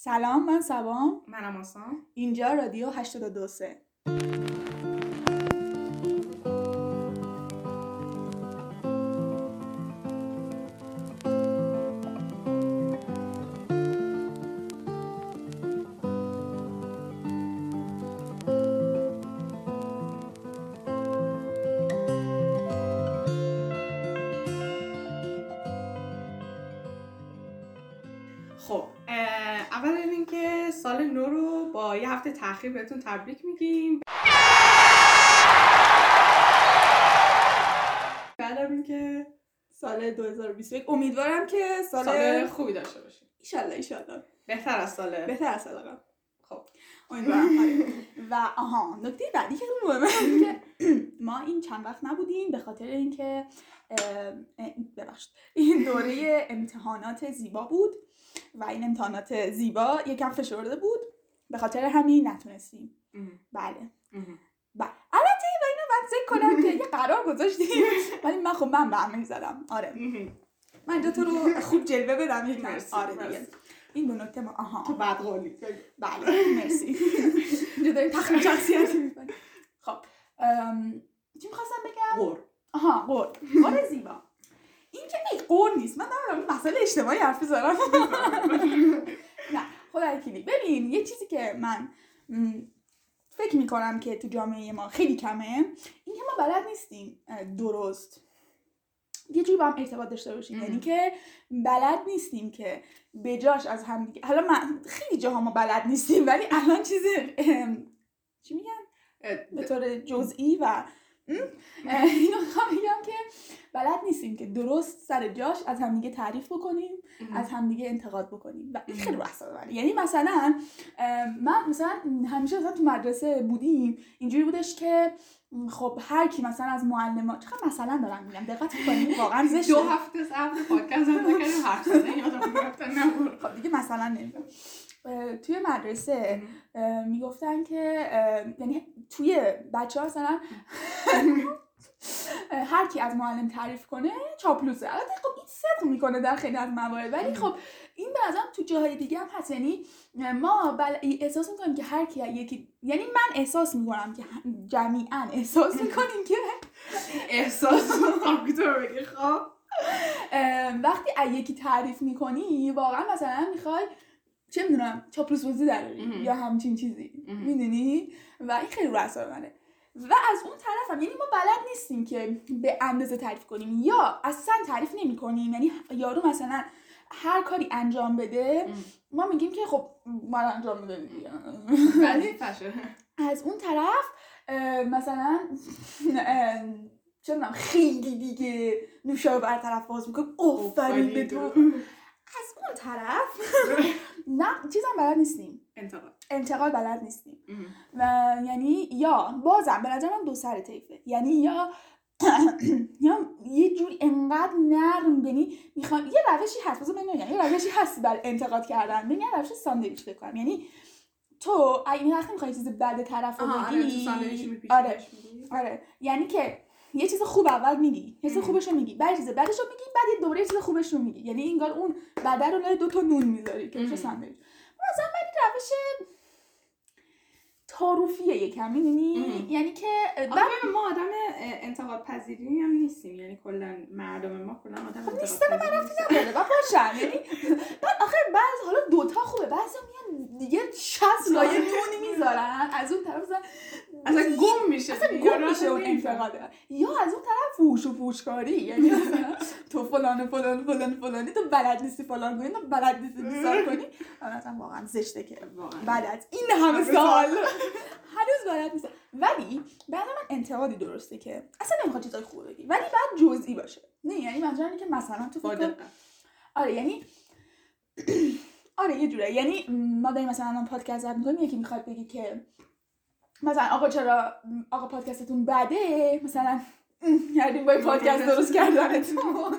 سلام من سبام. منم آسان اینجا رادیو 82 تاخیر بهتون تبریک میگیم. بعدم اینکه سال 2021 امیدوارم که سال, سال خوبی داشته باشیم. ایشالله ایشالله. بهتر از سال بهتر از سال قبل خب. امیدوارم آره. و آها نکته بعدی که مهمه که ما این چند وقت نبودیم به خاطر اینکه ببخشید. این دوره امتحانات زیبا بود و این امتحانات زیبا یکم فشرده بود. به خاطر همین نتونستیم. بله. بله. البته و اینو من ذکر کنم که یه قرار گذاشتیم. ولی من خب من به زدم آره. من تو رو خوب جلوه بدم یک مرسی، آره دیگه. این دو نکته ما آها. تو بعد قولی بله مرسی. اینجا داریم تخمین شخصیتی می‌کنیم. خب چی می‌خواستم بگم؟ غور. آها قول قول زیبا. این که ای قول نیست. من دارم مسئله اجتماعی حرف زدم نه. خدا وکیلی ببین یه چیزی که من فکر می‌کنم که تو جامعه ما خیلی کمه این که ما بلد نیستیم درست. یه جوری با هم ارتباط داشته باشیم. یعنی که بلد نیستیم که بجاش از هم دیگه حالا من خیلی جاها ما بلد نیستیم ولی الان چیز چی میگن؟ اه، به طور جزئی و اینو می‌خوام بگم که بلد نیستیم که درست سر جاش از همدیگه تعریف بکنیم. از همدیگه انتقاد بکنیم. و این. خیلی بحث منه. یعنی مثلا من مثلا همیشه مثلا تو مدرسه بودیم اینجوری بودش که خب هر کی مثلا از معلمات چقدر مثلا دارم میگم دقت کنید واقعا زشته. دو هفته قبل پادکست حرف زدن یادم خب دیگه مثلا نمیگم توی مدرسه می‌گفتن که یعنی توی بچه ها مثلا هر کی از معلم تعریف کنه چاپلوسه. البته خب این صدق می‌کنه در خیلی از موارد. ولی خب این به نظرم تو جاهای دیگه هم هست. یعنی ما بل... احساس می‌کنیم که هر کی یکی یعنی من احساس می‌کنم که جمیعا احساس می‌کنیم که احساس بگی خب. وقتی از یکی تعریف می‌کنی واقعا مثلا می‌خوای چه می‌دونم چاپلوس بازی دراری. یا همچین چیزی. می‌دونی؟ و این خیلی رو اعصاب منه. و از اون طرف هم یعنی ما بلد نیستیم که به اندازه تعریف کنیم یا اصلا تعریف نمی کنیم یعنی یارو مثلا هر کاری انجام بده ما میگیم که خب من انجام میده. ولی از اون طرف مثلا چه خیلی دیگه نوشابه برطرف باز می‌کنم آفرین به تو. از اون طرف نه چیزم بلد نیستیم. انتقاد. انتقاد بلد نیستیم. و یعنی یا بازم به نظر من دو سر طیفه. یعنی یا یا یه جوری انقدر نرم یعنی می‌خوام یه روشی هست بذار من یه روشی هست برای انتقاد کردن. ببین روش ساندویچ فکر کنم. یعنی تو این وقتی می‌خوای چیز بد طرف رو آره بگی آره آره. یعنی که یه چیز خوب اول میگی یه چیز. خوبش رو میگی بعد چیز بعدش رو میگی بعد یه دوره چیز خوبش رو میگی یعنی انگار اون بده رو دو تا نون می‌ذاری که میشه ام. ساندویچ مثلا من روش تعارفیه یکم می‌دونی. یعنی که بعد ببین، ما آدم انتقاد پذیری هم نیستیم یعنی کلا مردم ما کلا آدم خب انتقاد نیستم من نیستن. نداره و باشن یعنی بعد آخه بعض حالا دوتا خوبه بعضی میان دیگه 60 لایه نون می‌ذارن از اون طرف اصلا گم میشه اصلا. گم میشه اون. انتقاده یا از اون طرف فوش و فوشکاری یعنی تو فلان فلان فلان فلانی تو بلد نیستی فلان کنی تو بلد نیستی بیسار کنی واقعا زشته که واقعا. بعد از این همه سال. هنوز بلد نیست. ولی بعد من انتقادی درسته که اصلا نمی‌خواد چیزای خوب بگی. ولی بعد جزئی باشه. نه یعنی منظورم که مثلا تو فکر. آره یعنی آره یه جوره. یعنی ما داریم مثلا الان پادکست ضبط می‌کنیم یکی می‌خواد بگی که مثلا آقا چرا آقا پادکستتون بده؟ مثلا کردیم با پادکست درست کردنتون.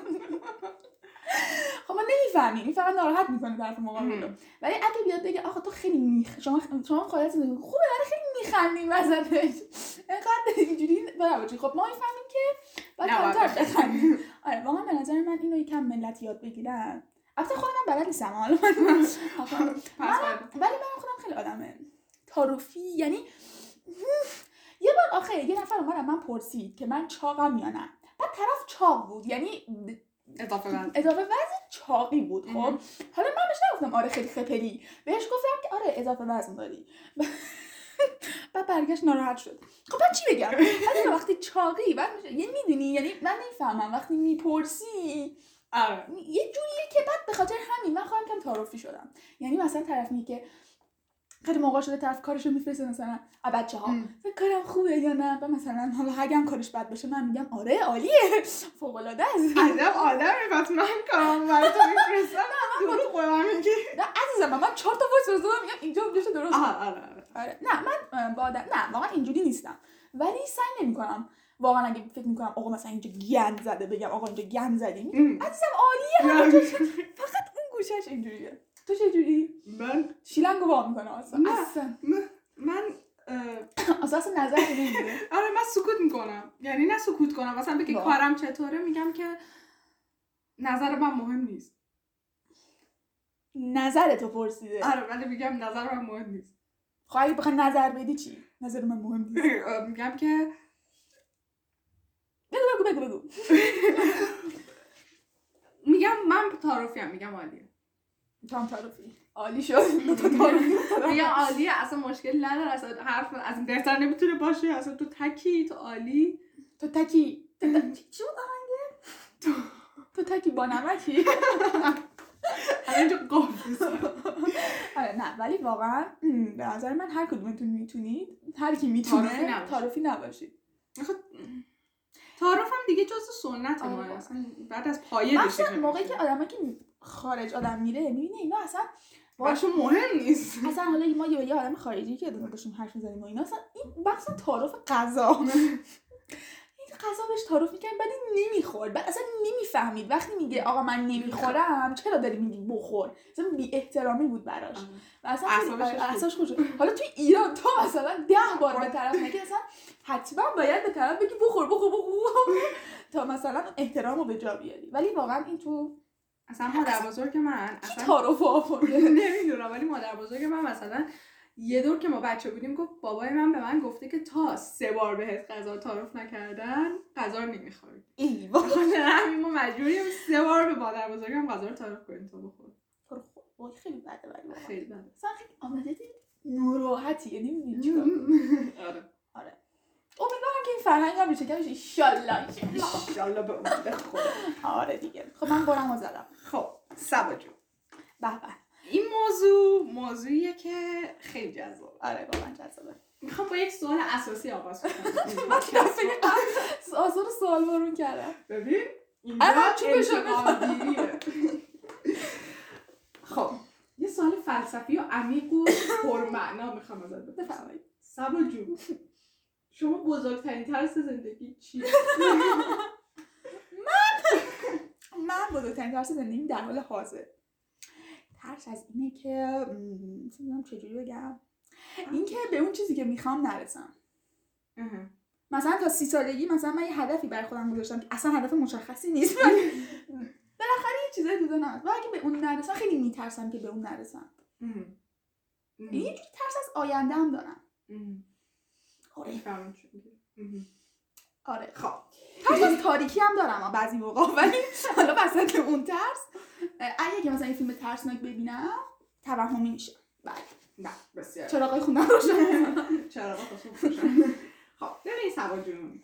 خب ما نمی‌فهمیم این فقط ناراحت می‌کنه طرف مقابل رو. ولی اگه بیاد بگه آخه تو خیلی میخ شما شما خودت خوبه ولی خیلی میخندین وسطش. اینقدر اینجوری برای خب ما می‌فهمیم که باید کمتر بخندیم. آره واقعا به نظر من اینو یکم ملت یاد بگیرن. البته خودم بلد نیستم حالا من پس باید تعارفی یعنی یه بار آخه یه نفر اومد من پرسید که من چاقم یا نه. بعد طرف چاق بود یعنی اضافه وزن. اضافه وزن چاقی بود خب. حالا من بهش نگفتم آره خیلی خپلی. بهش گفتم که آره اضافه وزن داری. بعد برگشت ناراحت شد. خب بعد چی بگم؟ بعد وقتی چاقی بعد میشه. یعنی می‌دونی یعنی من نمی‌فهمم. وقتی می‌پرسی آره. یه جوریه که بعد به خاطر همین من خواهم کم تعارفی شدم. یعنی مثلا طرف میگه که خیلی موقع شده طرف کارشو میفرسته مثلا. از بچه ها. فکر کارم خوبه یا نه؟ و مثلا حالا اگه کارش بد باشه من میگم آره عالیه. فوق العاده است. عجب آدمی پس من کارم برای تو میفرستم. دروغ خودم. میگی نه عزیزم من چهار تا وایس فرستادم میگم اینجا بشه درست آره آره. آره. نه من با آدم نه واقعا اینجوری نیستم. ولی سعی نمی‌کنم. واقعا اگه فکر می‌کنم آقا مثلا اینجا گند زده بگم آقا اینجا گند زدیم. عزیزم عالیه. فقط اون گوشش اینجوریه. تو چه جوری من شیلنگو وا می‌کنه اصلا نه. اصلا. من اصلا نظر نمیده. آره من سکوت می‌کنم. یعنی نه سکوت کنم مثلا بگی. کارم چطوره میگم که نظر من مهم نیست. نظر تو پرسیده. آره ولی میگم نظر من مهم نیست. خب اگه بخوای نظر بدی چی؟ نظر من مهم نیست. میگم که بگو بگو بگو بگو. میگم من تعارفی هم میگم عالیه. تو هم تعارفی. عالی شد. میگم عالیه اصلا مشکل نداره. اصلا حرف از این بهتر نمی‌تونه باشه. اصلا تو تکی تو عالی. تو تکی. تو چی بود آهنگه؟ تو تکی با نمکی. اینجا قافیز آره نه ولی واقعا به نظر من هر کدومتون می‌تونید. هر کی می‌تونه. تعارفی نباشید. تعارف هم دیگه جز سنت آره. ما اصلا بعد از پایه مثلا موقعی که آدمایی که خارج آدم میره می‌بینه اینا اصلا باشون مهم نیست. اصلا حالا ما یه یه آدم خارجی که داشتیم حرف می‌زنیم و اینا اصلا این مثلا تعارف غذا. این غذا بهش تعارف می‌کنیم بعد این نمی‌خورد. بعد اصلا نمی‌فهمید. وقتی میگه آقا من نمی‌خورم چرا داری میگی بخور؟ اصلا بی احترامی بود براش. و اصلا خورد شد. حالا توی ایران تو مثلا ده بار به طرف نگی اصلا حتما باید به طرف بگی بخور بخور بخور تا مثلا احترام رو به جا بیاری. ولی واقعا این تو اصلا مادر بزرگ من اصلا تعارف آورده نمی‌دونم ولی مادر بزرگ من مثلا یه دور که ما بچه بودیم گفت بابای من به من گفته که تا سه بار بهت غذا تعارف نکردن غذا رو نمی‌خوری ای وای. بخاطر همین ما مجبوریم سه بار به مادر بزرگم غذا رو تعارف کنیم تا بخور. وای، خیلی بده ولی. خیلی بده اصلا خیلی نمی‌دونی چیکار آره آره امیدوارم که این فرهنگ هم ریشه کمش ایشالله ایشالله. به امید خدا. آره دیگه. خب من برم و زدم. خب سبا جون. به به. این موضوع موضوعیه که خیلی جذاب آره واقعا جذابه. می‌خوام با یک سوال اساسی آغاز کنم. من سوال بارون کردم. ببین اینجا آره،. خب یه سوال فلسفی و عمیق و پرمعنا می‌خوام ازت بپرسم. بفرمایید. سبا جون شما بزرگترین ترس زندگی چیه؟ من بزرگترین ترس زندگی در حال حاضر ترس از اینه که نمی‌دونم چجوری بگم اینکه به اون چیزی که می‌خوام نرسم. مثلا تا سی سالگی مثلا من یه هدفی برای خودم گذاشتم که اصلا هدف مشخصی نیست ولی بالاخره یه چیزای تو و اگه به اون نرسم خیلی میترسم که به اون نرسم اه. یه جوری ترس از آینده هم دارم. آره. آره خب. ترس از تاریکی هم دارم بعضی موقع ولی حالا وسط اون ترس. اگه که مثلا یه فیلم ترسناک ببینم توهمی میشه. بله. نه بسیار. چراغای خونم روشن چرا خودشون خوشن خب ببین سبا جون.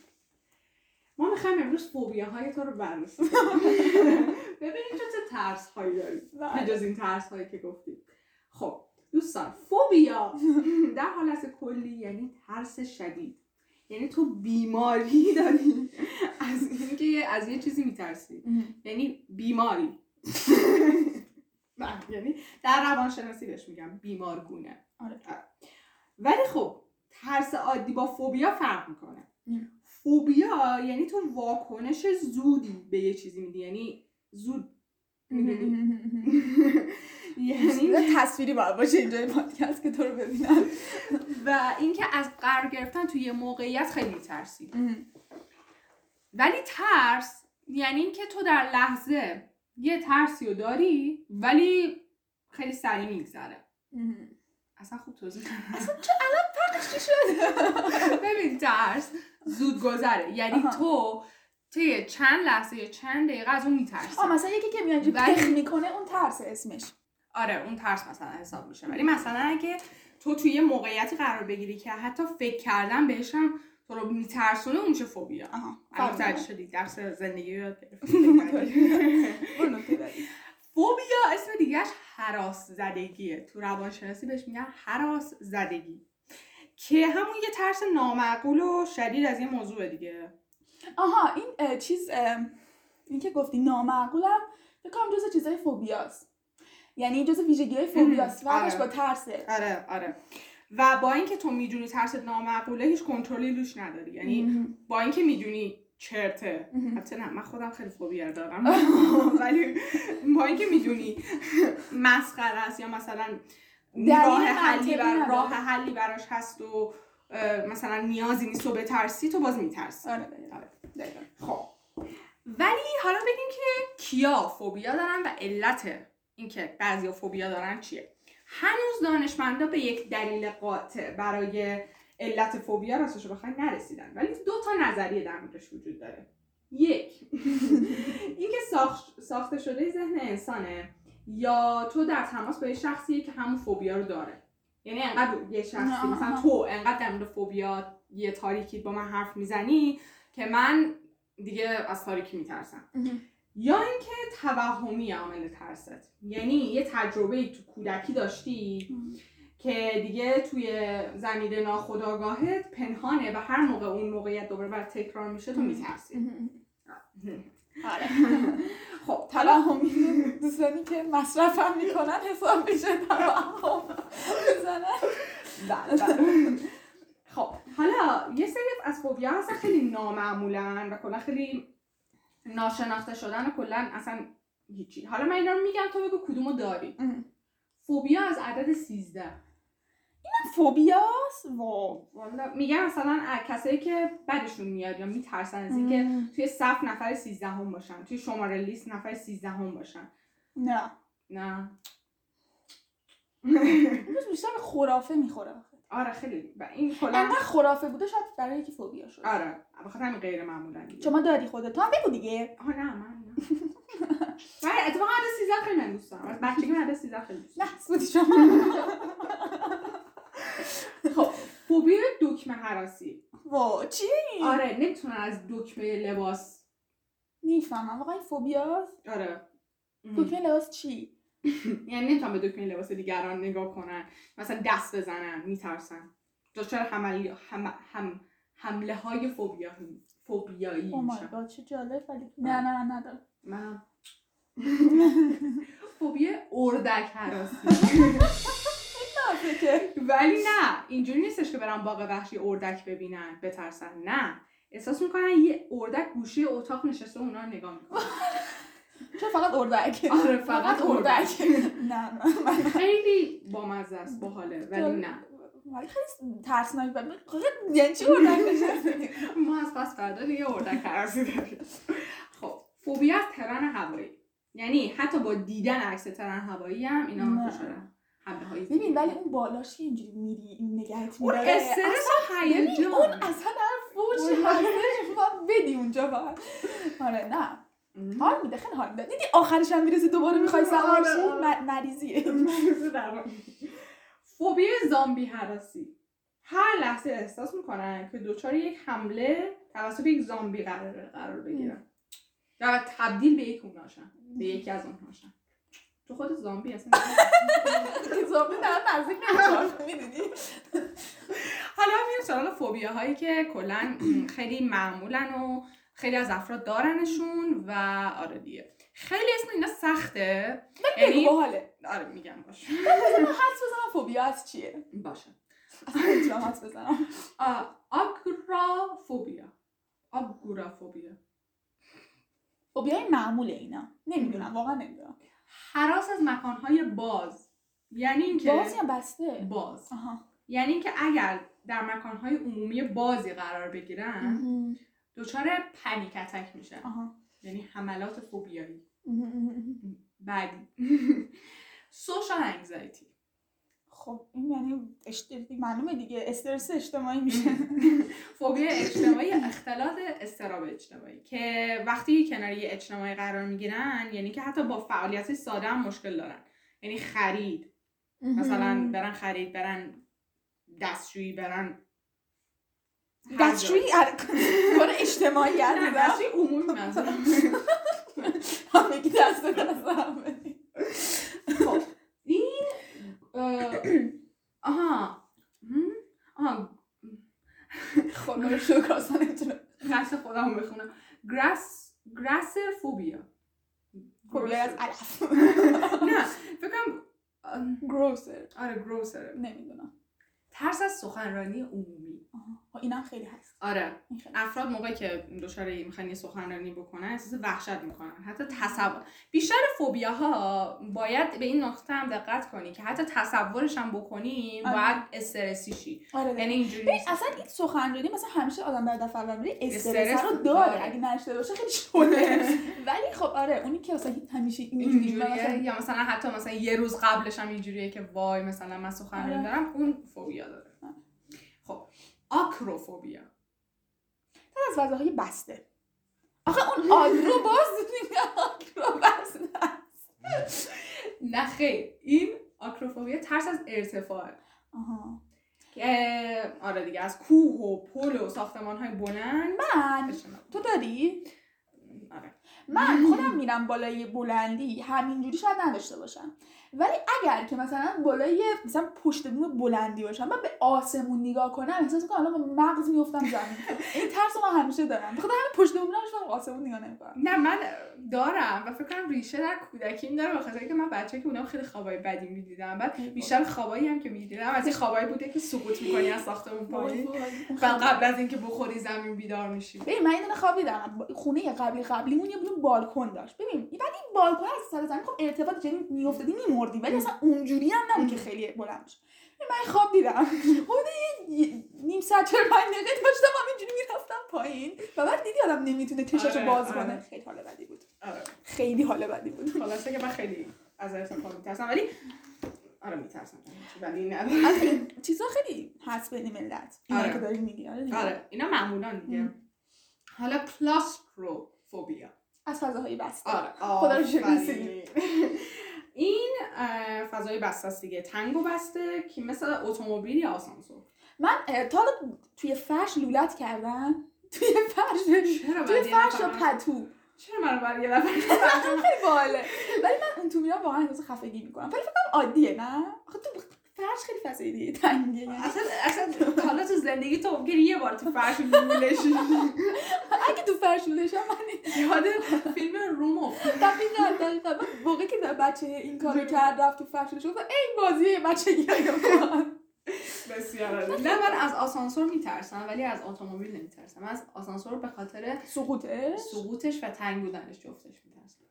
ما می‌خوایم امروز فوبیا های تو رو بررسی ببینیم چه ترس هایی داری بله. بجز این ترس هایی که گفتی خب دوستان فوبیا. در حالت کلی یعنی ترس شدید. یعنی تو بیماری داری. از اینکه از یه چیزی میترسی. یعنی بیماری. نه یعنی در روانشناسی بهش میگم بیمارگونه. آره. ولی خب ترس عادی با فوبیا فرق می‌کنه. فوبیا یعنی تو واکنش زودی به یه چیزی میدی. یعنی زود یعنی تصویری باید باشه اینجا این پادکست که تو رو ببینن و اینکه از قرار گرفتن توی یه موقعیت خیلی ترسی ولی ترس یعنی اینکه تو در لحظه یه ترسی رو داری ولی خیلی سریع میگذره. اصلا خوب توضیح اصلا چه الان فرقش چی شد؟ ببین ترس زود گذره. یعنی. تو طی چند لحظه یا چند دقیقه از اون میترسی. آه مثلا یکی که ولی- پخ می‌کنه اون ترس اسمش. آره اون ترس مثلا حساب میشه. ولی مثلا اگه تو توی یه موقعیتی قرار بگیری که حتی فکر کردن بهش هم تو رو میترسونه اون میشه فوبیا. آها شدی درس زندگی رو. فوبیا اسم دیگهش حراس زدگیه. تو روانشناسی بهش میگن حراس زدگی. که همون یه ترس نامعقول و شدید از یه موضوع دیگه. آها این چیز این که گفتی نامعقولم فکر کنم جز چیزای فوبیاست. یعنی جز ویژگی های فوبیاست فرقش آره. با ترسه آره آره و با اینکه تو می‌دونی ترس نامعقوله هیچ کنترلی روش نداری یعنی. با اینکه می‌دونی چرته. البته نه من خودم خیلی فوبیا دارم ولی با اینکه می‌دونی مسخره است یا مثلا راه حلی بر. راه حلی براش هست و مثلا نیازی نیست و بترسی تو باز میترسی آره. آره. خب ولی حالا بگیم که کیا فوبیا دارن و علت اینکه بعضیا فوبیا دارن چیه؟ هنوز دانشمندا به یک دلیل قاطع برای علت فوبیا راستش بخواین نرسیدن. ولی دو تا نظریه در موردش وجود داره. یک اینکه ساخت ساخته شده ذهن انسانه یا تو در تماس با یه شخصیه که همون فوبیا رو داره. یعنی انقدر یه شخصی. مثلا تو انقدر در مورد فوبیا یه تاریکی با من حرف می‌زنی که من دیگه از تاریکی میترسم. یا اینکه توهمی عامل ترست. یعنی یه تجربه تو کودکی داشتی که دیگه توی زمین ناخودآگاهت پنهانه و هر موقع اون موقعیت دوباره بر تکرار میشه تو میترسی. مهم. آره. خب توهمی دوستانی که مصرف هم می‌کنن حساب میشه توهم بزنن بله، بله. خب حالا یه سری از فوبیا هستن خیلی نامعمولن و کلا خیلی ناشناخته شدن و کلا اصلا هیچی. حالا من اینا رو میگم تو بگو کدومو داری. فوبیا از عدد 13 فوبیاست؟ وا والا میگن مثلا کسایی که بدشون میاد یا میترسن از اینکه. توی صف نفر 13 هم باشن توی شماره لیست نفر 13 هم باشن. نه. نه. بیشتر خرافه می‌خوره آره خیلی. و این کلا انقدر خرافه بوده شاید برای یکی فوبیا شد آره. بخاطر همین غیر معمولن دیگه. شما داری خودت. تو هم بگو دیگه. آها نه من نه. من اتفاقا عدد 13 خیلی من دوست دارم. از بچگی من عدد 13 خیلی دوست دارم. سودی شما. خب فوبیا دکمه حراسی. وا چی؟ آره نمی‌تونن از دکمه لباس. می‌فهمم. واقعا این فوبیاست آره. دکمه لباس چی؟ یعنی نمی‌تونن به دکمه لباس دیگران نگاه کنن. مثلا دست بزنن میترسن. دچار هم هم حمله های فوبیایی فوبیایی میشن؟ چه جالب ولی نه نه نه ندارم. من فوبیا اردک که ولی نه اینجوری نیستش که برن باغ وحشی اردک ببینن بترسن. نه. احساس می‌کنن یه اردک گوشه اتاق نشسته اونا رو نگاه می‌کنن. چون فقط اردک. آره، فقط اردک. نه خیلی بامزه است باحاله ولی نه. ولی خیلی ترسناک بود. یعنی چی اردک؟ ما از پس فردا دیگه اردک داریم خب فوبیا از ترن هوایی. یعنی حتی با دیدن عکس ترن هوایی هم اینا نه. دچار حمله های ببین ولی اون بالاش که اینجوری میری این نگهت اون میداره استرس و ببین اون هیجان اصلا هر فوشی هستش بدی اونجا باید آره نه. حال میده خیلی حال میده. دیدی آخرش هم می‌رسه دوباره می‌خوای سوار آره، شی؟ آره. م- مریضیه فوبیا زامبی حراسی. هر لحظه احساس می‌کنن که دچار یک حمله توسط یک زامبی قرار قرار بگیرن. یا تبدیل به یک اوناشن به یکی از اونهاشن تو خود زامبی اصلا زامبی در نزدیک می‌دونی؟ حالا میریم سراغ فوبیا هایی که کلا خیلی معمولن و خیلی از افراد دارنشون و آره دیگه. خیلی اسم اینا سخته. بگو یعنی باحاله. آره میگم باشه. من حدس بزنم فوبیا از چیه؟ باشه. اصلا حدس بزنم. آگرافوبیا. آگورافوبیا فوبیای معموله اینا. نمی‌دونم واقعا نمی‌دونم. حراس از مکانهای باز. یعنی اینکه باز یا بسته؟ باز. آها. یعنی اینکه اگر در مکانهای عمومی بازی قرار بگیرن. دچار پنیک اتک میشن آها. یعنی حملات فوبیایی. بعدی سوشال انگزایتی خب این یعنی اشت... معلومه دیگه. استرس اجتماعی میشه. فوبیا اجتماعی اختلال استراب اجتماعی. که وقتی کنار یه اجتماعی قرار می‌گیرن یعنی که حتی با فعالیت ساده هم مشکل دارن. یعنی خرید. مثلا برن خرید برن دستشویی برن دستشویی کار اجتماعی نه هست دستشویی عمومی منظورم همگی دست به دست هم. خب این آها هم؟ آها. خدا رو شکر اصلا نمی‌تونم قصد خودم بخونم. گراس گراسر فوبیا فوبیا از علف نه فکر کنم اه، گروسر. آره گروسر. نمی‌دونم. ترس از سخنرانی عمومی. اینم خیلی هست آره خیلی افراد موقعی که دچار می‌خوان یه سخنرانی بکنن احساس وحشت می‌کنن حتی تصور بیشتر فوبیاها باید به این نقطه هم دقت کنی که حتی تصورش هم بکنیم آره. باید استرسی شی آره یعنی اینجوری. اصلا این سخنرانی مثلا همیشه آدم در دفعه اول استرس رو داره. داره اگه نشته باشه خیلی شده ولی خب آره اونی که مثلا همیشه اینجوری اینجوریه مثلا یا مثلا حتی مثلا یه روز قبلش هم اینجوریه که وای مثلا من سخنرانی آره. دارم اون فوبیا داره آره. خب آکروفوبیا. تا از فضاهای بسته. آخه اون آگرو باز آگرو بسته است. نه خیر. این آکروفوبیا ترس از ارتفاع آها. که آره دیگه از کوه و پل و ساختمان های بلند. من. تو داری؟ آره. من خودم میرم بالای بلندی همینجوری شاید نداشته باشم. ولی اگر که مثلا بالای مثلا پشت بوم بلندی باشم من به آسمون نگاه کنم احساس می‌کنم الان مغز میفتم زمین. این ترس رو من همیشه دارم. بخاطر همین پشت بوم نمیشم آسمون نگاه نمی‌کنم. نه من دارم و فکر کنم ریشه در کودکیم داره بخاطر اینکه من بچه که بودم خیلی خوابای بدی می‌دیدم بعد بیشتر خوابایی هم که می‌دیدم. از این خوابایی بوده که سقوط می‌کنی از ساختمون پایین. و قبل از اینکه بخوری زمین بیدار میشی. ببین من یه دونه خواب دیدم خونه قبلی قبلیمون یه بالکن داشت. ببین بعد این بالکن از سر زمین خب ارتفاع یعنی میافتادی میمردی ولی اصلا اونجوری هم نبود که خیلی بلند بشه ببین، من خواب دیدم. حدود نیم ساعت چهل پنج دقیقه داشتم همینجوری می‌رفتم پایین. و بعد دیدی آدم نمی‌تونه چشاشو آره، باز آره. کنه. خیلی حال بدی بود. آره. خیلی حال بدی بود. خلاصه که من خیلی از ارتفاع میترسم ولی آره میترسم. ولی نه. چیزا خیلی هست بین ملت اینا. که داری میگی. آره اینا معمولا دیگه. حالا کلاستروفوبیا از فضاهای بسته. خدا رو شکر آفرین. نیستی. این اه، فضای بسته است دیگه. تنگ و بسته که مثل اتومبیل یا آسانسور من تا توی فرش لولت کردم. توی فرش توی فرش نفر من- پتو؟ چرا من باید یه دفعه خیلی باحاله. ولی من اون تو میرم واقعا احساس خفگی می‌کنم. ولی فکر کنم عادیه نه؟ آخه تو فرش خیلی فضای دیگه تنگه. اصلا اصلا حالا تو زندگی تو ممکنه یه بار تو فرش لولشی اگه تو فرش لولشم من یاد فیلم روم افتادم. دقیقا دقیقا. من موقعی که بچه این کارو کرد رفت تو فرش لولش گفتم ای بازی بچه بسیار. نه من از آسانسور میترسم ولی از اتومبیل نمیترسم. من از آسانسور به خاطر سقوطش؟ سقوطش و تنگ بودنش جفتش میترسم.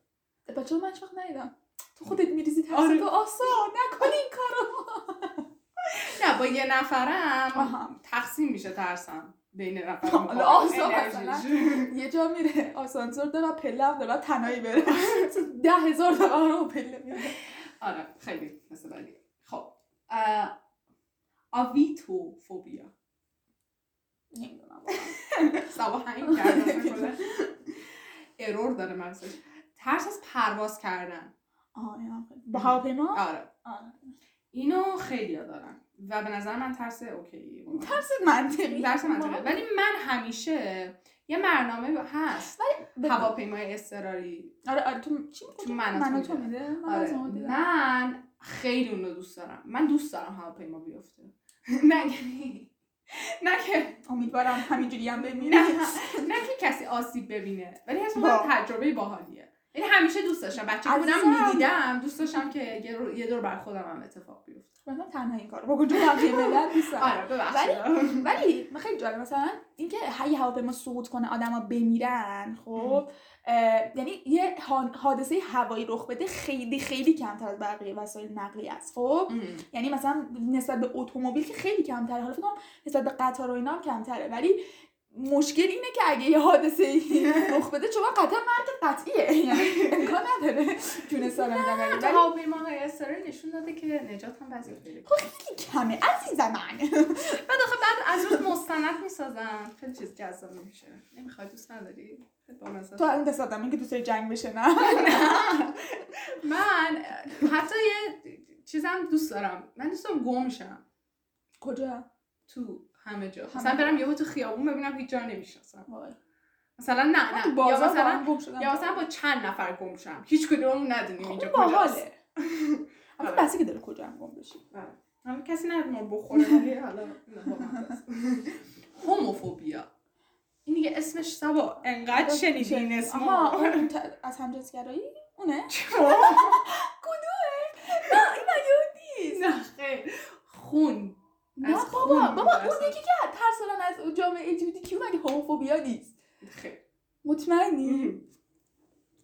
بچه من هیچ وقت ندیدم؟ تو خودت میریزی ترس آره. تو آسا نکن این کارو نه با یه نفرم. تقسیم میشه ترسم بین نفر حالا آسا انرژیش. مثلا. یه جا میره آسانسور داره پله هم داره تنهایی بره ده هزار دلار رو پله میره آره خیلی مثل بعدی خب اه، آویتوفوبیا نمی‌دونم سوا همین کردم. ارور داره مغزش ترس از پرواز کردن با هواپیما؟ آره. آره. اینو خیلی دارن. و به نظر من ترس اوکی. ترس منطقی. ترس منطقه ولی من همیشه یه برنامه هست. به- هواپیمای اضطراری. آره آره. تو چی تو من من تو تو میده. من آره. من خیلی اون رو دوست دارم. من دوست دارم هواپیما بیفته. نه یعنی- نه که امیدوارم همینجوری هم بمیره نه که کسی آسیب ببینه. ولی حس. می‌کنم تجربه باحالیه. یعنی همیشه دوست داشتم. بچه بودم. می‌دیدم. دوست داشتم که یه دور- بر خودم هم اتفاق بیفته. مثلا تنها این کارو بکن چون بقیه ملت دوست. آره ولی من خیلی جالب مثلا اینکه هی هواپیما سقوط کنه آدما بمیرن خب یعنی یه حادثه هوایی رخ بده خیلی خیلی کمتر از بقیه وسایل نقلیه است خب. یعنی مثلا نسبت به اتومبیل که خیلی کمتره. حالا فکر کنم نسبت به قطار و اینا هم کمتره. ولی مشکل اینه که اگه یه حادثه ای رخ بده شما قطعا مرد قطعیه. یعنی امکان نداره جون سالم داره ولی هواپیماهای استرال نشون داده که نجات هم پیدا خب خیلی کمه. عزیز من. بعد آخه بعد از روز مستند می‌سازن خیلی چیز جذاب میشه. نمی‌خوای دوست نداری. تو الان دستم این که دوست جنگ بشه نه؟ من حتی یه چیزم دوست دارم. من دوست دارم گم شم. کجا؟ تو. همه جا. همه مثلا. برم یهو تو خیابون ببینم هیچ جا نمی‌شناسم. مثلا. نه نه. یا مثلا شدم. یا مثلا با چند نفر گم شم هیچ کدوم ندونیم اینجا کجاست. باحاله البته بسی که داره کجا هم گم بشی همه کسی نداره ما بخوره حالا هوموفوبیا. این دیگه اسمش سبا انقدر شنیدی این اسم ت- از همجنسگرایی اونه؟ کدومه؟ نه این نیست. نه خون. نه بابا بابا. اون یکی که ترس دارن از جامعه LGBT کیو مگه homophobia نیست. خیر مطمئنی؟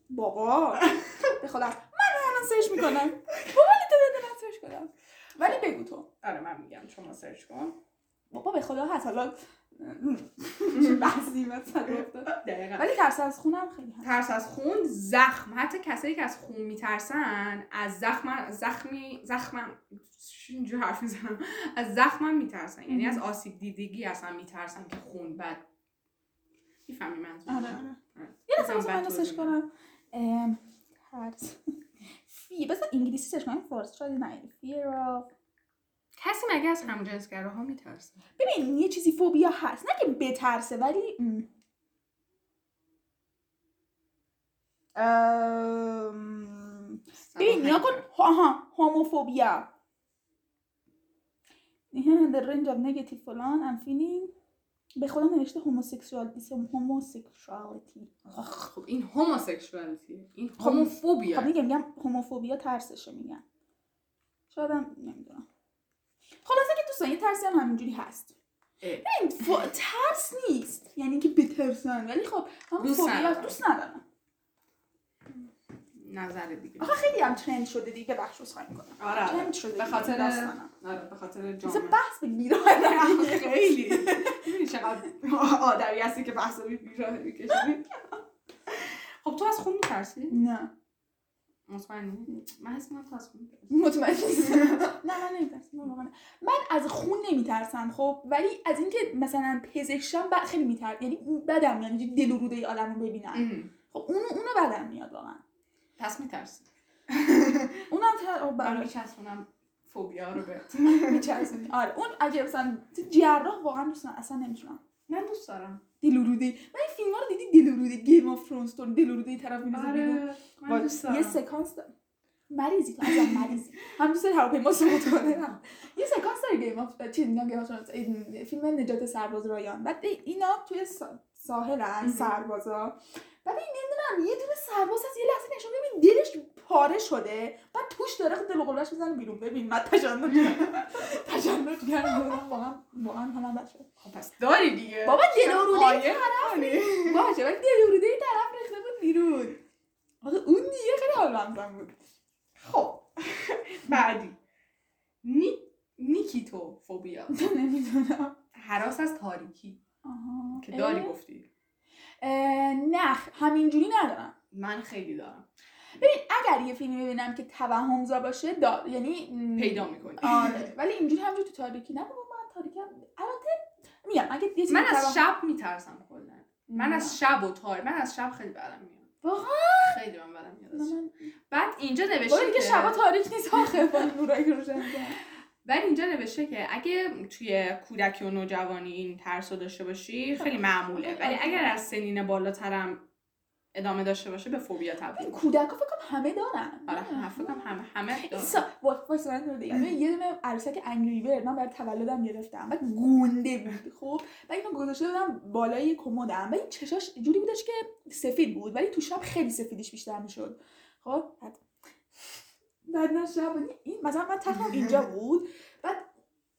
بابا. به خدا. من الان search می‌کنم. بابا تو بده من search کنم ولی بگو تو. آره من میگم. شما search کن. بابا به خدا هست. حالا چه بحثی مثلا افتاد دقیقا. ولی ترس از خونم خیلی هست. ترس از خون زخم. حتی کسایی که از خون میترسن از زخم زخمی زخمم اینجور حرف می‌زنم. از زخمم میترسن. یعنی از آسیب دیدگی اصلا میترسن که خون بد. می‌فهمی منظورم؟ آره آره. یه بزن لحظه من توضیح کنم. ترس. فی بذار انگلیسی سرچ کنم فارسی شاید نه fear of کسی مگه از همجنسگراها میترسه؟ ببین یه چیزی فوبیا هست. نه که بترسه ولی ام. ام، ببین نیا کن. آها هوموفوبیا. The range of negative فلان I'm feeling به خدا نوشته homosexuality homosexuality. خب این هوموسکشوالیتی این خب، هوموفوبیا خب میگم میگم هوموفوبیا ترسشه میگن شایدم نمی‌دونم. خلاصه که دوستان یه ترسی هم همینجوری هست. فو... ترس نیست. یعنی که بترسن. ولی خب هم دوست فوبیا. دوست ندارم. نظر دیگه. آخه خیلی هم ترند شده دیگه بخش رو می‌کنم آره آره. ترند شده به خاطر. آره به خاطر مثل جامعه بحث به گیراه خیلی. می‌بینی چقدر آدمی هستی که بحث رو بیراه می‌کشی. خب تو از خون میترسی؟ نه. مطمئنی؟ من حس می‌ترسی. مطمئن نیستم نه من نمیترسم. من من از خون نمیترسم خب. ولی از اینکه مثلا پزشکم بعد خیلی میترسم یعنی بدم یعنی دل و روده آدم رو ببینم. خب اونو اونو بدم میاد واقعا. پس میترسی. اونم تر... آره برای میچسبونم فوبیا رو بهت. میچرسونی آره اون اگه مثلا جراح واقعا دوست ندارم. اصلا نمی‌تونم. من دوست دارم. دل و روده من این فیلم ها رو دیدی؟ دل و روده گیم آف ترونز تو دل و روده طرف بیرون. آره من دوست یه دارم. سکانس داره. مریضی تو ازم مریضی. هم دوست داری هواپیما سقوط کنه. یه سکانس داره گیم آف چی میگم گیم آف فیلم نجات سرباز رایان. بعد اینا توی سا- ساحلن مهم. سربازا. بعد این نمی‌دونم یه دونه سرباز هست یه لحظه نشون ببین دلش پاره شده. بعد توش داره دل قلبش می‌زنه بیرون. ببین من تشنج کردم تشنج کردم واقعا واقعا همه بچه. خب پس داری دیگه. بابا دل روده قایم کنی. باشه ولی دل روده طرف ریخته بود بیرون. آخه اون دیگه خیلی حال بمزن بود. خب. بعدی. نی... نیکیتو فوبیا نمی‌دونم. حراس از تاریکی. که داری؟ گفتی. نه همینجوری ندارم. من خیلی دارم. اگر یه فیلمی ببینم که توهمزا باشه دا یعنی پیدا می‌کنی. آره ولی اینجوری همجوری تو تاریکی نه بابا من تاریکی هم البته میگم اگه یه من از توهم- شب میترسم کلا. من. از شب و تار من از شب خیلی بدم میاد. واقعا؟ خیلی من بدم میاد شب. بعد اینجا نوشته که شبا تاریک نیست آخه نورایی روشن. ولی اینجا نوشته که اگه توی کودکی و نوجوانی این ترس رو داشته باشی خیلی معموله. ولی اگر از سنین بالاترم ادامه داشته باشه به فوبیا تبدیل کودکا فکر کنم همه دارن. آره فکر کنم همه همه دارن. سا... وا- وایسا من ببین، یه دونه عروسک انگری برد من برای تولدم گرفتم. بعد گونده بود خب؟ بعد اینو گذاشته بودم بالای کمدم. و این چشاش جوری بودش که سفید بود ولی تو شب خیلی سفیدش بیشتر می‌شد. خب؟ بعد شب این مثلا من تخم اینجا بود. بعد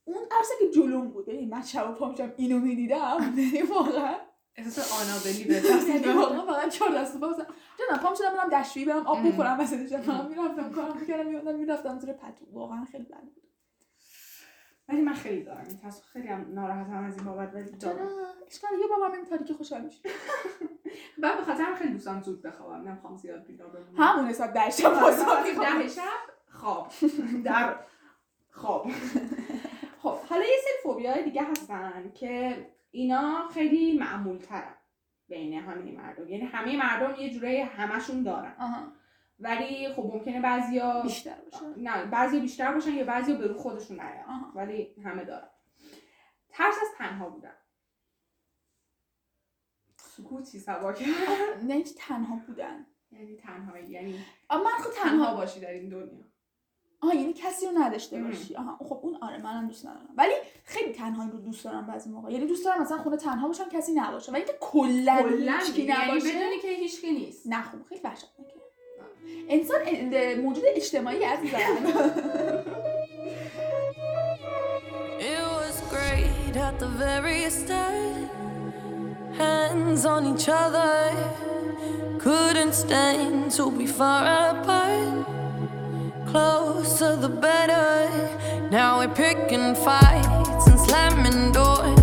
اون عروسک جلوم بود. ببین من شب و پا میشم اینو می‌دیدم. یعنی واقعا احساس آنابلی به دست واقعا فقط چهار دست پا مثلا جنم پام شدم برم دستشویی برم آب. بخورم وسط شب فقط می‌رفتم کارم می‌کردم میومدم می‌رفتم زیر پتو. واقعا خیلی بد بود. ولی من خیلی دارم این تصویر خیلی هم ناراحتم از این بابت ولی دارم اشکال یه بابا من تاریکی خوشحال میشه. بعد به خاطر خیلی دوستم زود بخوابم. نمی‌خوام زیاد بیدار بمونم. همون حساب در شب آره، ده شب خواب. در خواب. خب حالا یه سری فوبیای دیگه هستن که اینا خیلی معمول ترن بین همه مردم. یعنی همه مردم یه جورایی همشون دارن. آها. ولی خب ممکنه بعضیا بیشتر باشه. نه بعضی بیشتر باشن یا بعضی به رو خودشون نیان. ولی همه دارن. ترس از تنها بودن. سکوتی سوا کرد. نه تنها بودن. یعنی تنهایی یعنی من خود تنها تنها باشی در این دنیا. آها یعنی کسی رو نداشته. باشی. آها خب اون آره منم دوست ندارم. ولی خیلی تنهایی رو دوست دارم بعضی موقع. یعنی دوست دارم مثلا خونه تنها باشم کسی نباشه. ولی اینکه کلا هیچکی یعنی نباشه بدونی که هیچکی نیست. نه خب خیلی وحشتناکه. انسان موجود اجتماعی عزیزم. It was great at the very start. Hands on each other. Couldn't stand to be far apart. Closer the better. Now we're picking fights and slamming doors.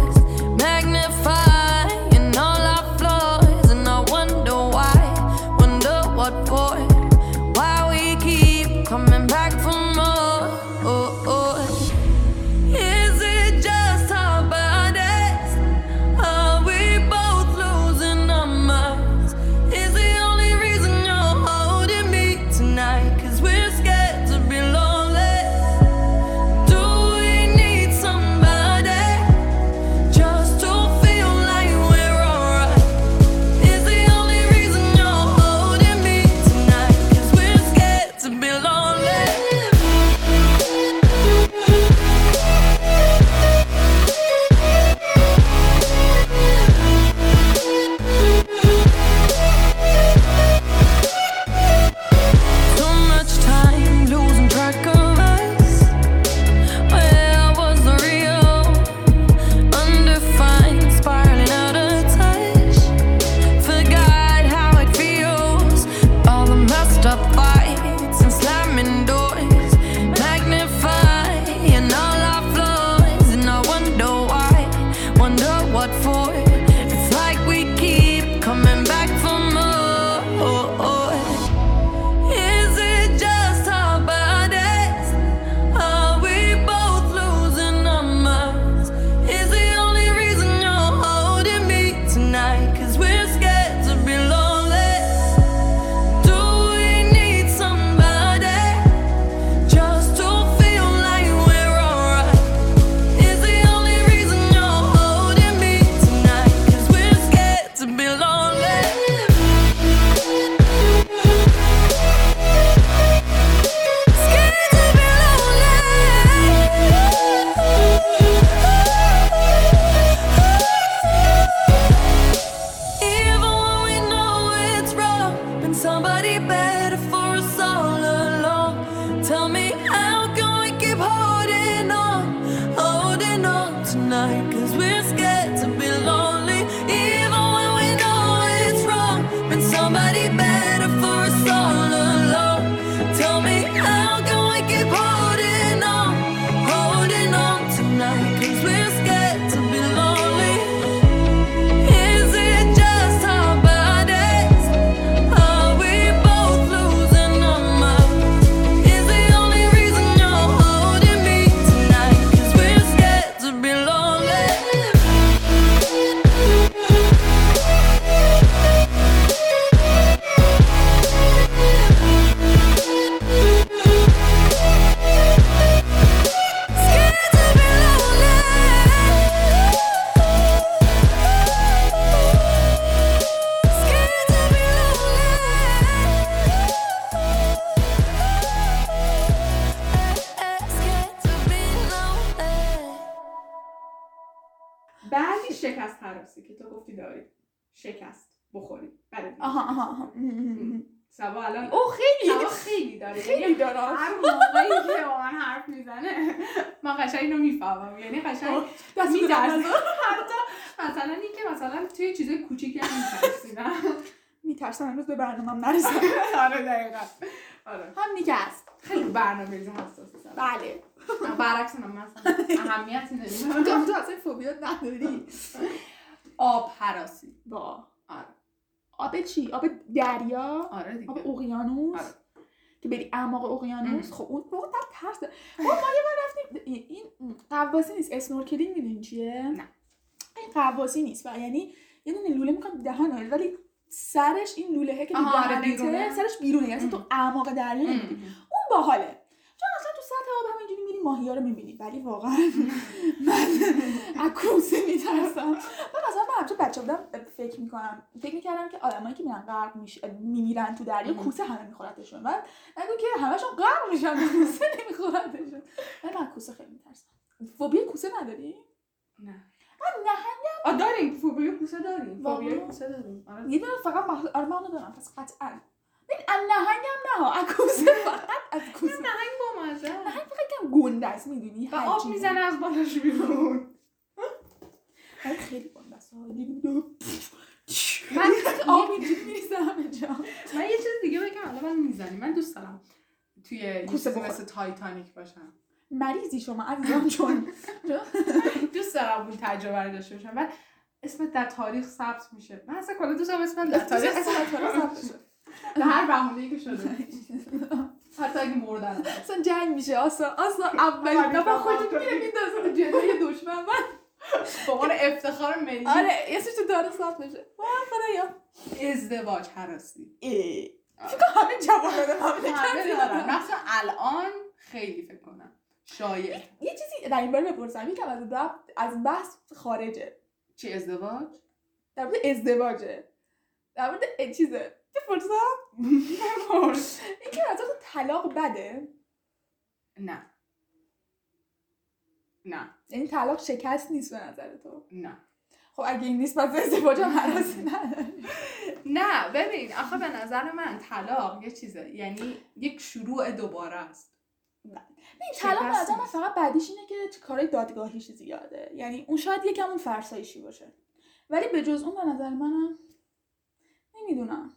cause we're scared to belong. میترسم امروز به برنامه نرسم آره دقیقا. آره. هم دیگه است. خیلی برنامه ریزی حساسی سر بله. برعکس من مثلا اهمیتی نمی‌دونم تو تو اصلا فوبیا نداری. آب هراسی. با. آره. آب چی؟ آب دریا؟ آره دیگه. آب اقیانوس؟ آره. که بری اعماق اقیانوس. خب اون موقع در ترس. خب ما یه بار رفتیم. این غواصی نیست. snorkeling می‌دونی چیه؟ نه. این قواسی نیست. و یعنی یه دونه لوله می‌کنم دهن ولی سرش این لوله که آره، بیرونه. سرش بیرونه یعنی. تو اعماق دریا نمی‌ری. ام. اون باحاله چون اصلا تو سطح آب همینجوری میری ماهی رو می‌بینی ولی واقعا من از کوسه میترسم من مثلا من همچون بچه بودم فکر می‌کنم فکر می‌کردم که آدمایی که میرن غرق میش... میمیرن تو دریا. کوسه همه میخورتشون من نگو که همشون غرق میشن کوسه نمیخورتشون من از کوسه خیلی میترسم فوبیا کوسه نداری؟ نه من آ داریم. فوبیا کوسه داریم. کوسه داریم. آره. یه دونه فقط اونو دارم. پس قطعا. ببین از نهنگم نه ها. از کوسه فقط از کوسه نهنگ با مزه. نهنگ فقط کم گنده است می‌دونی؟ و آب می‌زنه از بالاش بیرون. خیلی گنده است. من آب جا من یه چیز دیگه بگم الان من می‌زنی من دوست دارم توی کوسه. مثل تایتانیک باشم. مریضی شما عزیزم چون دوست دارم اون تجربه رو داشته باشم. بعد اسمت در تاریخ ثبت میشه. من اصلا کلا دوست دارم اسمت در تاریخ به هر بهونه‌ای که شده. حتی اگه مردن. اصلا جنگ میشه. اصلا اصلا اولین آره، دفعه خودتو آره. میره میندازه جلوی دشمن. من به عنوان افتخار ملی. آره اسمش تو داره ثبت میشه. وای خدایا. ازدواج حراسی. ای. فکر کنم همه جوانان همه مملکت دارن دارن. مثلا الان خیلی فکر کنم. شایع یه چیزی در این باره بپرسم. یکم از از بحث خارجه. چی ازدواج؟ در مورد ازدواجه. در مورد چیزه. بپرسم؟ اینکه از طلاق بده. نه. نه. یعنی طلاق شکست نیست به نظر تو؟ نه. خب اگه این نیست پس ازدواج هم حراسی نه ببین آخه به نظر من طلاق یه چیزه. یعنی یک شروع دوباره است. این شکست نظر من. فقط بعدیش اینه که کارهای دادگاهیش زیاده یعنی اون شاید یکم اون فرسایشی باشه. ولی به جز اون به نظر منم نمی‌دونم.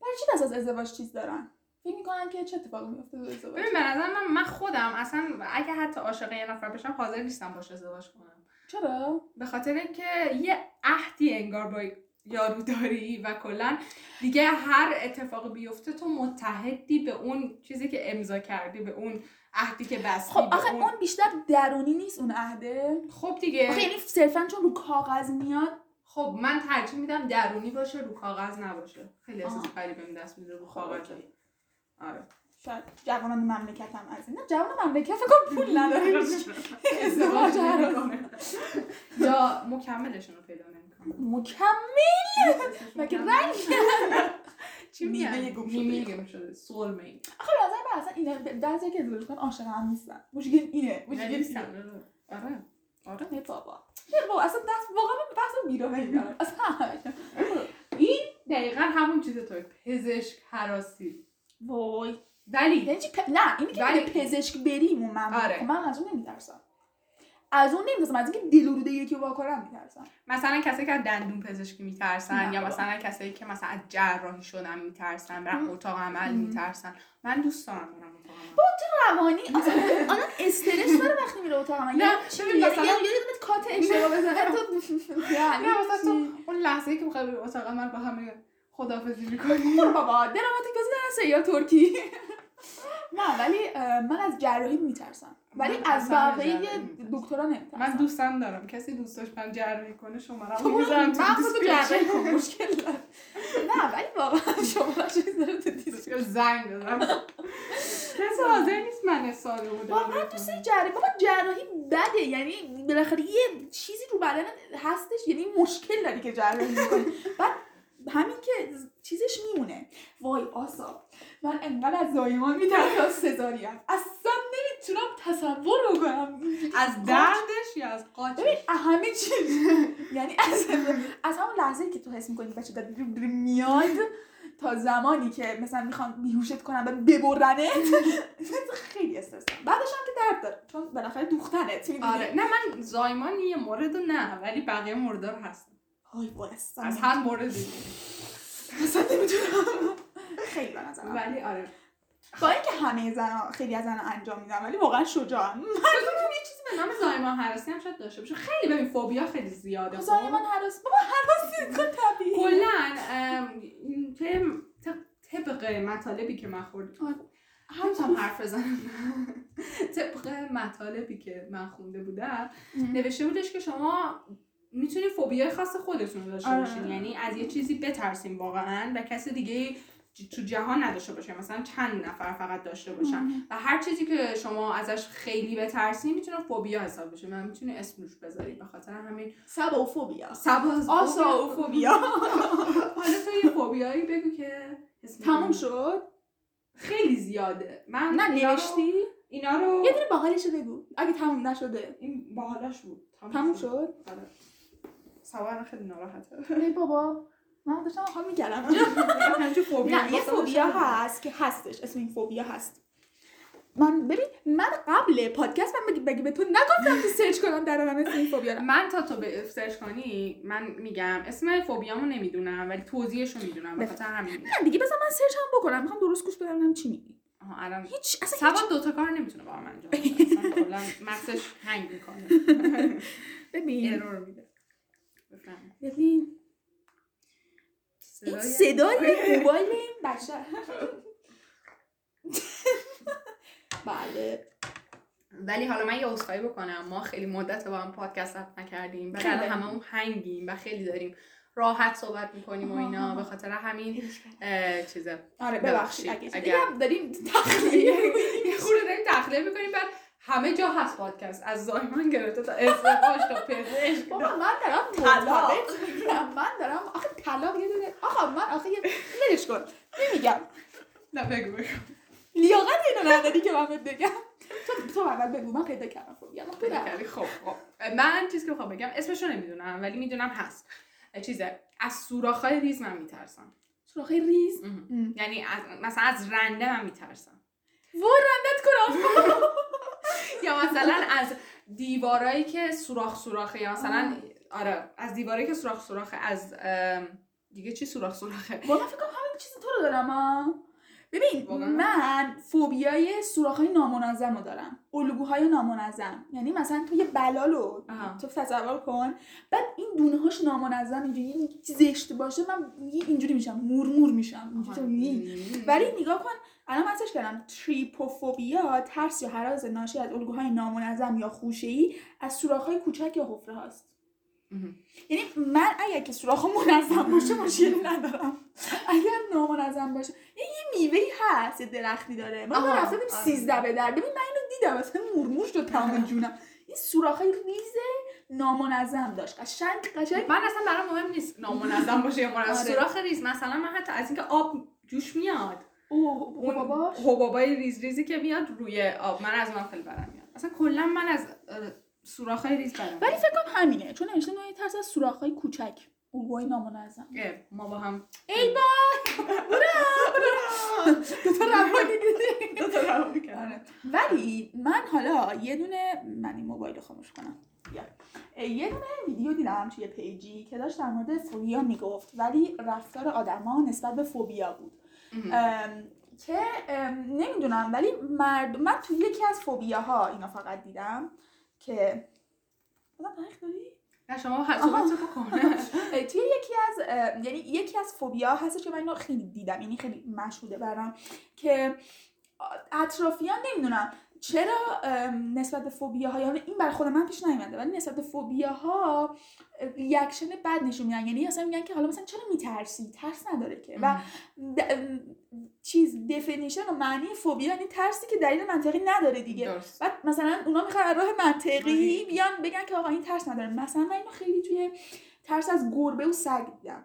برای چی پس از ازدواج چیز دارن؟ فکر می‌کنن که چه اتفاقی میفته تو ازدواج؟ ببین به نظر من من خودم اصلا اگه حتی عاشق یه نفر بشم حاضر نیستم باش ازدواج کنم. چرا؟ به خاطر اینکه یه عهدی انگار با یارو داری و کلا دیگه هر اتفاقی بیفته تو متحدی به اون چیزی که امضا کردی به اون عهدی که بستی خب آخه اون... اون بیشتر درونی نیست اون عهده؟ خب دیگه. آخه یعنی صرفا چون رو کاغذ میاد؟ خب من ترجیح میدم درونی باشه رو کاغذ نباشه. خیلی احساس. غریبه بهم دست میده رو کاغذ. اوکی. آره. شاید جوانان مملکت هم از این. نه جوان مملکت فکر پول نداره. ازدواج. یا مکملشون رو پیدا نمی‌کنم مکمل؟ مگه رنگ چی میگن؟ گم شده. سول می آخه به نظر من اصلا اینه بعضی که ازدواج کنن عاشق هم نیستن. مشکل اینه مشکل اینه. آره آره. نه بابا. نه بابا اصلا دست واقعا من بحث بیراهه می‌برم اصلا همش. این دقیقا همون چیز توی پزشک حراسی. وای. ولی یعنی. نه اینی که پزشک بریم و من آره. خب من از اون نمیترسم. از اون نمیترسم از اینکه دل روده یکی واکنم میترسم مثلا کسی که از دندون پزشکی میترسن یا. مثلا کسایی که مثلا از جراحی شدن میترسن برن. اتاق عمل. میترسن من دوست دارم برم اتاق عمل روانی اصلا آدم استرس داره وقتی میره اتاق من نه، ببین یه مثلا- یه کات اشتباه بزنه تو یعنی نه مثلا تو؟ اون لحظه که می‌خوای بری اتاق عمل با همه خدافزی می‌کنی برو بابا دراماتیک بازی در سریال ترکی نه ولی من از جراحی میترسم. ولی از بقیه. دکترا نمیترسم. من دوستم دارم. کسی دوست داشت من جراحی کنه تو رو می‌ذارم تو جراحی کن مشکل. نه ولی واقعا شما چیز داره تو دیسکریپشن. زنگ بزنم کسی حاضر نیست من ساده بودم واقعا دوست جراحی؟ بابا جراحی بده. یعنی بالاخره یه چیزی رو بدن هستش. یعنی مشکل داری که جراحی می‌کنی بعد همین که چیزش میمونه. وای آسا من انقدر از زایمان میترسم سزاریم. اصلا نمی‌تونم تصور بکنم. از دردش یا از قاچش؟ ببین همه چیز. یعنی از از همون لحظه که تو حس می‌کنی بچه داره میاد تا زمانی که مثلا می‌خوان بیهوشت کنن و ببرنت خیلی استرس بعدش هم که درد داره. چون بالاخره دوختنت؟ آره. نه من زایمان یه مورد رو نه ولی بقیه مورد رو هستن آی اصلا از هر موردی اصلا نمی‌تونم خیلی به نظرم. ولی آره. با اینکه همه زن خیلی از زن انجام میدن ولی واقعا شجاعن یه چیزی به نام زایمان هراسی هم شاید داشته باشه. خیلی ببین فوبیا خیلی زیاده. زایمان حراس بابا حراسی کن طبیعی. کلا طبق مطالبی که من خوردم. هم حرف بزنم. طبق مطالبی که من خونده بودم نوشته بودش که شما می‌تونید فوبیای خاص خودتون رو داشته آره. باشین یعنی از یه چیزی بترسین واقعا و کسی دیگه تو جهان نداشته باشه. مثلا چند نفر فقط داشته باشن. و هر چیزی که شما ازش خیلی بترسین می‌تونه فوبیا حساب بشه. و می‌تونه اسم روش بذارید به خاطر همین. سبوفوبیا. آساوفوبیا حالا تو یه فوبیایی بگو که تموم شد؟ خیلی زیاده. من نه نوشتی؟ اینا رو یه دونه باحالشو بگو. اگه تموم نشده. این باحالاش بود. تموم شد؟ آره. سوار خیلی ناراحته. ای بابا من داشتم حال می‌کردم نه یه فوبیا هست که هستش اسم این فوبیا هست. من ببین من قبل پادکست من بگی, بگی به تو نگفتم که search کنم در من اسم این فوبیا من تا تو به search کنی من میگم اسم فوبیامو نمی‌دونم ولی توضیحشو می‌دونم به بفهم. خاطر همین. نه دیگه بذار من search هم بکنم می‌خوام درست گوش بدم چی میگی. آها الان هیچ اصلا هیچ سبا دوتا کار نمی‌تونه با هم انجام بده کلا مغزش هنگ می‌کنه. ببین. ارور میده. بفهم ببین این صدای موبایل. این بچه بله. ولی حالا من یه عذرخواهی بکنم. ما خیلی مدت با هم پادکست ضبط نکردیم. خیلی. الان هممون هنگیم و خیلی داریم راحت صحبت می‌کنیم و اینا. به خاطر همین چیزه. آره ببخشید. اگه داریم تخلیه یه خورده داریم تخلیه می‌کنیم. بعد همه جا هست پادکست. از زایمان گرفته تا ازدواج تا پزشک بابا من دارم. مرتبط میگم. من دارم آخه طلاق یه دونه آقا من آخه یه ولش کن. نمیگم. نه بگو بگو. لیاقت اینو نداری که من بگم. تو تو اول بگو. من پیدا کردم خب یلا پیدا کردی خب خب. من چیزی که می‌خوام بگم اسمشو نمی‌دونم ولی می‌دونم هست. چیزه از سوراخ‌های ریز من میترسم. سراخ ریز. یعنی از مثلا از رنده من میترسم. وای رندت کنم. یا مثلا از دیوارایی که سوراخ سوراخه یا مثلا آره از دیوارایی که سوراخ سوراخه از دیگه چی سوراخ سوراخه من فکر کنم همین چیز تو رو دارم ها ببین؟ من فوبیای سوراخ های نامنظم رو دارم الگوهای نامنظم یعنی مثلا تو یه بلالو. تو تصور کن بعد این دونه هاش نامنظم اینجوری یه چیز زشت باشه من اینجوری میشم مورمور میشم اینجوری. ولی نگاه کن الان مسش کردم تریپوفوبیا ترس یا هراس ناشی از الگوهای نامنظم یا خوشه‌ای از سوراخ‌های کوچک یا حفره هاست. یعنی من اگر که سوراخ منظم باشه مشکلی ندارم. اگر نامنظم باشه یه یه میوهی هست یه درختی داره. ما ما رفتیم آره. 13 به در ببین من اینو دیدم اصلا مرمور شد تمام جونم. این سوراخ‌های ریز نامنظم داشت. قشنگ قشنگ. من اصلا برام مهم نیست نامنظم باشه یا منظم آره. سوراخ ریز مثلا من حتی از اینکه آب جوش میاد اوه اون حباباش؟ حبابای ریز ریزی که میاد روی آب. من از اون خیلی بدم میاد. اصلا کلا من از سوراخ های ریز بدم ولی فکر کنم همینه. چون نوشته نوعی ترس از سوراخ‌های کوچک. الگوهای نامنظم ما با هم ای دو تا روانی. آره. ولی من حالا یه دونه من این موبایل رو خاموش کنم. یه دونه ویدیو دیدم توی پیجی که داشت در مورد فوبیا می‌گفت. ولی رفتار آدما نسبت به فوبیا بود. که نمی‌دونم ولی مرد من توی یکی از فوبیاها اینا فقط دیدم که؟ نه شما بکن توی یکی از یعنی یکی از فوبیا هستش که من اینو خیلی دیدم یعنی خیلی مشهوده برام که اطرافیان نمی‌دونم چرا نسبت به فوبیا ها یعنی این برا خود من پیش نیومده ولی نسبت به فوبیا ها reaction بد نشون میدن یعنی اصلا میگن که حالا مثلا چرا میترسی؟ ترس نداره که. و definition و معنی فوبیا یعنی ترسی که دلیل منطقی نداره دیگه. درست. بعد مثلا اونا می‌خوان راه منطقی. بیان بگن که آقا این ترس نداره مثلا من اینو خیلی توی ترس از گربه و سگ دیدم.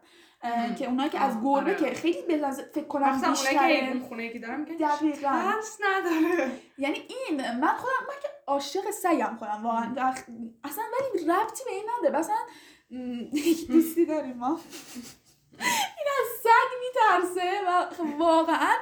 که اونایی که از گربه آره. که خیلی به نظر- فکر کنم که بیشتره. خونه که دارم دقیقاً. ترس نداره. یعنی این من خودم من که عاشق سگم خودم واقعا. اصلا ولی ربطی به این نداره. مثلا دوستی داریم ما. این از سگ میترسه و خب واقعا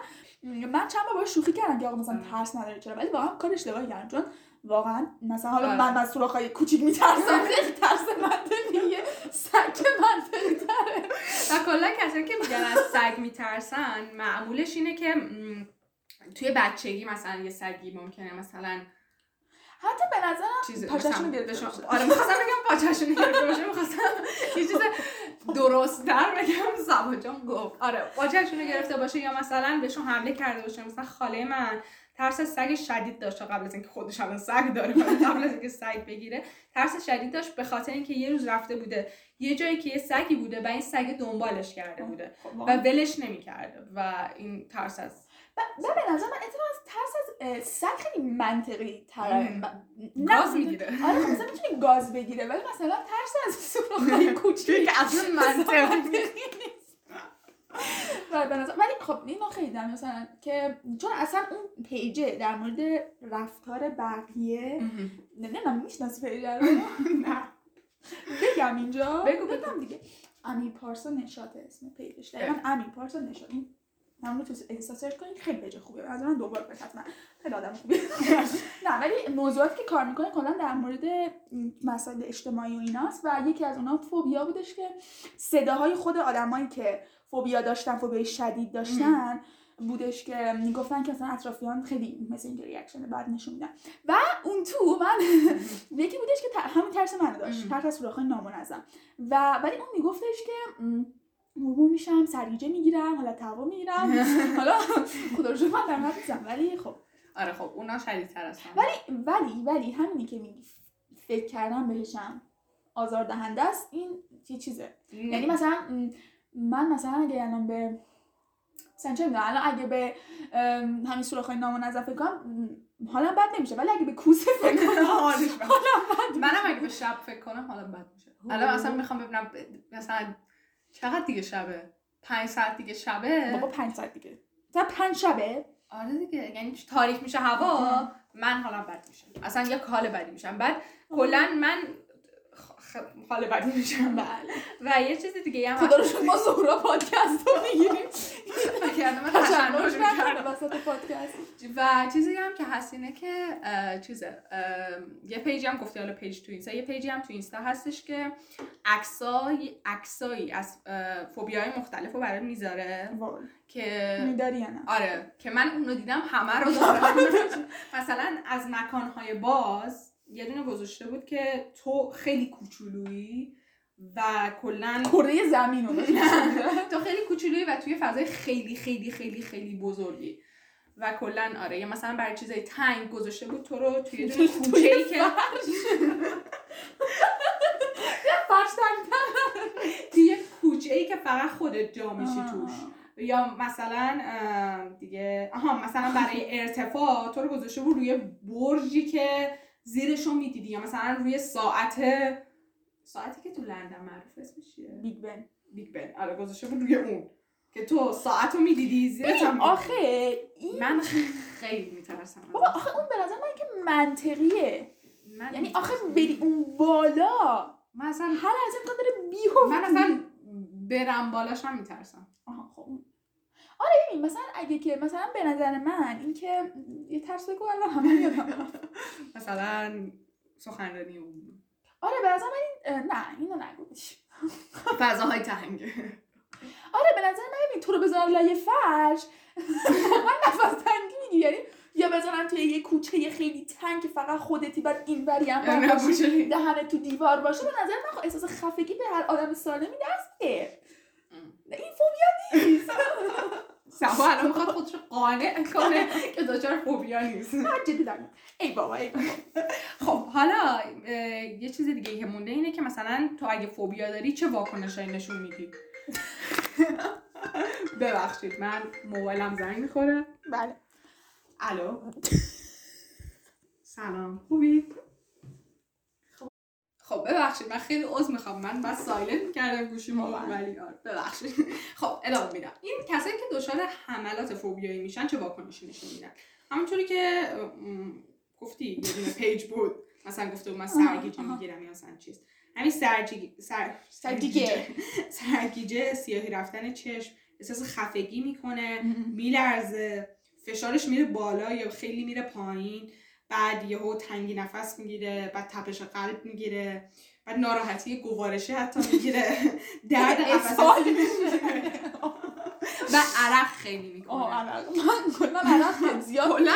من چند بار باهاش شوخی کردم که آقا مثلا ترس نداره چرا؟ ولی واقعا کار اشتباهی کردم. چون واقعا مثلا حالا. من از سوراخ‌های کوچیک میترسم. خیلی ترس منطقیه سگ منطقی تره و کلا کسایی که میگن از سگ میترسن معمولش اینه که توی بچگی مثلا یه سگی ممکنه مثلا حتی به نظرم چیز پاچشونو مثلا گرفته. آره می‌خواستم بگم پاچشونو گرفته باشه. می‌خواستم یه چیز درست در بگم. سبا جان گفت. آره پاچشونو گرفته باشه یا مثلا بهشون حمله کرده باشه. مثلا خاله من ترس از سگ شدید داشت قبل از اینکه خودش الان سگ داره. قبل از اینکه سگ بگیره ترس شدید داشت به خاطر اینکه یه روز رفته بوده. یه جایی که یه سگی بوده و این سگ دنبالش کرده بوده خب، و. ولش نمی‌کرده. و این ترس از و به نظر من اتفاقا از ترس از سگ خیلی منطقی تره. نه، گاز می‌گیره. آره خب مثلا می‌تونی گاز بگیره ولی مثلا ترس از سوراخ‌های کوچیک. که اصلا منطقی و به نظر ولی خب اینو خیلی دارم مثلا که چون اصلا اون پیجه در مورد رفتار بقیه نمی‌دونم می‌شناسی page ه رو؟ نه. بگم اینجا. بگو، بگو. بگم دیگه. امی پارسا نشاط اسم page ش. دقیقا امی پارسا نشاط. این همون تو اینستا search کنید خیلی page خوبه. از من دنبال کنید حتما. خیلی آدم نه ولی موضوعاتی که کار می‌کنه کلا در مورد مسائل اجتماعی و ایناست و یکی از اونها فوبیا بودش که صداهای خود آدمایی که فوبیا داشتن فوبیای شدید داشتن بودش که می‌گفتن که مثلا اطرافیان خیلی مثل اینکه reaction بد نشون میدن. و اون تو من یکی بودش که همین ترس منو داشت. ترس از سوراخ‌های نامنظم. و ولی اون میگفتش که م، مرموم میشم سرگیجه می‌گیرم حالا توا می‌گیرم. حالا خدا رو من در نیستم ولی خب. آره خب اونا شدیدتر هستن ولی ولی ولی همینی که میگی. فکر کردم بهشم آزاردهنده است این یه چیزه؟ یعنی مثلا من مثلا اگه الان به مثلا چه می‌دونم الان اگه به همین سوراخ‌های نامنظم فکر کنم حالا بد نمیشه. ولی اگه به کوسه فکر کنم حالش بد. منم اگه به شب فکر کنم حالا بد میشه. الان مثلا می‌خوام ببینم مثلا چقدر دیگه شبه؟ پنج ساعت دیگه شبه؟ بابا پنج ساعت دیگه. مثلا پنج شبه؟ آره دیگه یعنی تاریک میشه هوا من حالا بد میشه اصلا یا حال بدی میشم. بعد کلا من حال بدی میشم. بله. و یه چیز دیگه هم خدا رو شکر ما زهرا پادکست رو می‌گیریم. و چیزی هم که هست اینه که چیزه یه page ی هم گفتی حالا page تو اینستا. یه page ی هم تو اینستا هستش که عکسای عکسایی از اه، فوبیای مختلف رو برات می‌ذاره. که میداری نه؟ آره. که من اونو دیدم همه رو دارم. مثلا از مکانهای باز یه دونه گذاشته بود که تو خیلی کوچولویی و کلا کره زمین رو. تو خیلی کوچولویی و توی فضای خیلی خیلی خیلی خیلی بزرگی. و کلا آره یا مثلا برای چیزای تنگ گذاشته بود تو رو توی یه دونه توی کوچه‌ای که توی یه کوچه‌ای که فقط خودت جا میشی. توش. یا مثلا دیگه آها مثلا برای ارتفاع تو رو گذاشته بود روی برجی که زیرشو می‌دیدی یا مثلا روی ساعت ساعتی که تو لندن معروف اسمش چیه؟ بیگ بن. بیگ بن. آره گذاشته بود روی اون. که تو ساعت رو می‌دیدی زیرش هم. آخه این من خیلی میترسم. بابا آخه اون به نظر من که منطقیه. من یعنی آخه. بری اون بالا. من اصلا هر از امکان داره بیهوش من اصلا برم بالاش هم میترسم. آها خب. آره ببین مثلا اگه که مثلا به نظر من این که یه ترس بگو الان همه یادم. مثلا سخنرانی اون. آره به نظر من این نه اینو نگو. فضاهای تنگ. آره به نظر من ببین تو رو بذارن لای فرش. من نفس تنگی میگی یعنی یا بذارن توی یه کوچه خیلی تنگ که فقط خودتی بعد این وری هم دهنت تو دیوار باشه. به نظر من خب احساس خفگی به هر آدم سالمی دست این فوبیا نیست. سبا الان می‌خواد خودش رو قانع کنه که دچار فوبیا نیست. نه جدی دارم. ای بابا ای بابا. خب حالا یه چیز دیگه که مونده اینه که مثلا تو اگه فوبیا داری چه واکنشایی نشون میدی؟ ببخشید من موبایلم زنگ می‌خوره. بله. الو. سلام خوبی؟ خب ببخشید من خیلی عذر می‌خوام. من بس سایلنت می‌کردم گوشی ما واقعا. ولی آره. ببخشید. خب ادامه میدم. این کسایی که دچار حملات فوبیایی میشن چه واکنشی نشون میدن؟ همونطوری که گفتی یه دونه پیج بود. مثلا گفته من سرگیجه. می‌گیرم یا مثلا چیز. همین سرگیجه سر سرگیجه. سرگیجه. سیاهی رفتن چشم. احساس خفگی می‌کنه میلرزه. فشارش میره بالا یا خیلی میره پایین. بعد یهو تنگی نفس می‌گیره بعد تپش قلب می‌گیره بعد ناراحتی گوارشی حتی می‌گیره. درد قفسه اسهال و عرق خیلی می‌کنه. آه عرق. من کلا عرق زیاد کلا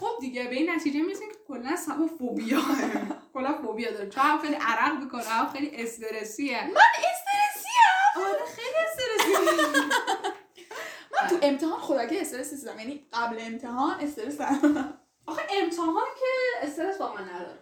خب دیگه به این نتیجه می‌رسیم که کلا سبا فوبیا. کلا فوبیا داره. چون خیلی عرق می‌کنه هم خیلی استرسیه. من استرسیم! آره خیلی استرسی من تو امتحان خداگه استرس نیستم یعنی قبل امتحان استرسم. آخه امتحان که استرس واقعا نداره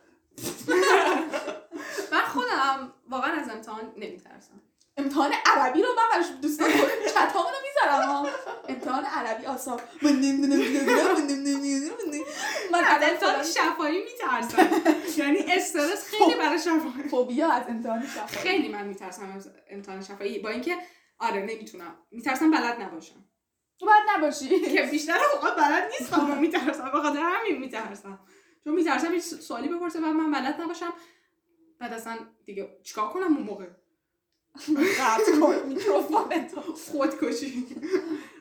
من خودم واقعا از امتحان نمیترسم امتحان عربی رو من براش دوستان چتامو رو می‌ذارم. امتحان عربی آسا من نمی‌دونم من نمی‌دونم من از امتحان شفایی میترسم یعنی استرس خیلی برای شفایی فوبیا از امتحان شفایی خیلی من میترسم امتحان شفایی با اینکه آره نمی‌تونم میترسم بلد نباشم تو باید نباشی. که بیشتر اوقات بلد نیستم و میترسم. به خاطر همین میترسم. چون میترسم هیچ سوالی بپرسه و من بلد نباشم. بعد اصلا دیگه چیکار کنم اون موقع؟ قطع کن میکروفون خودکشی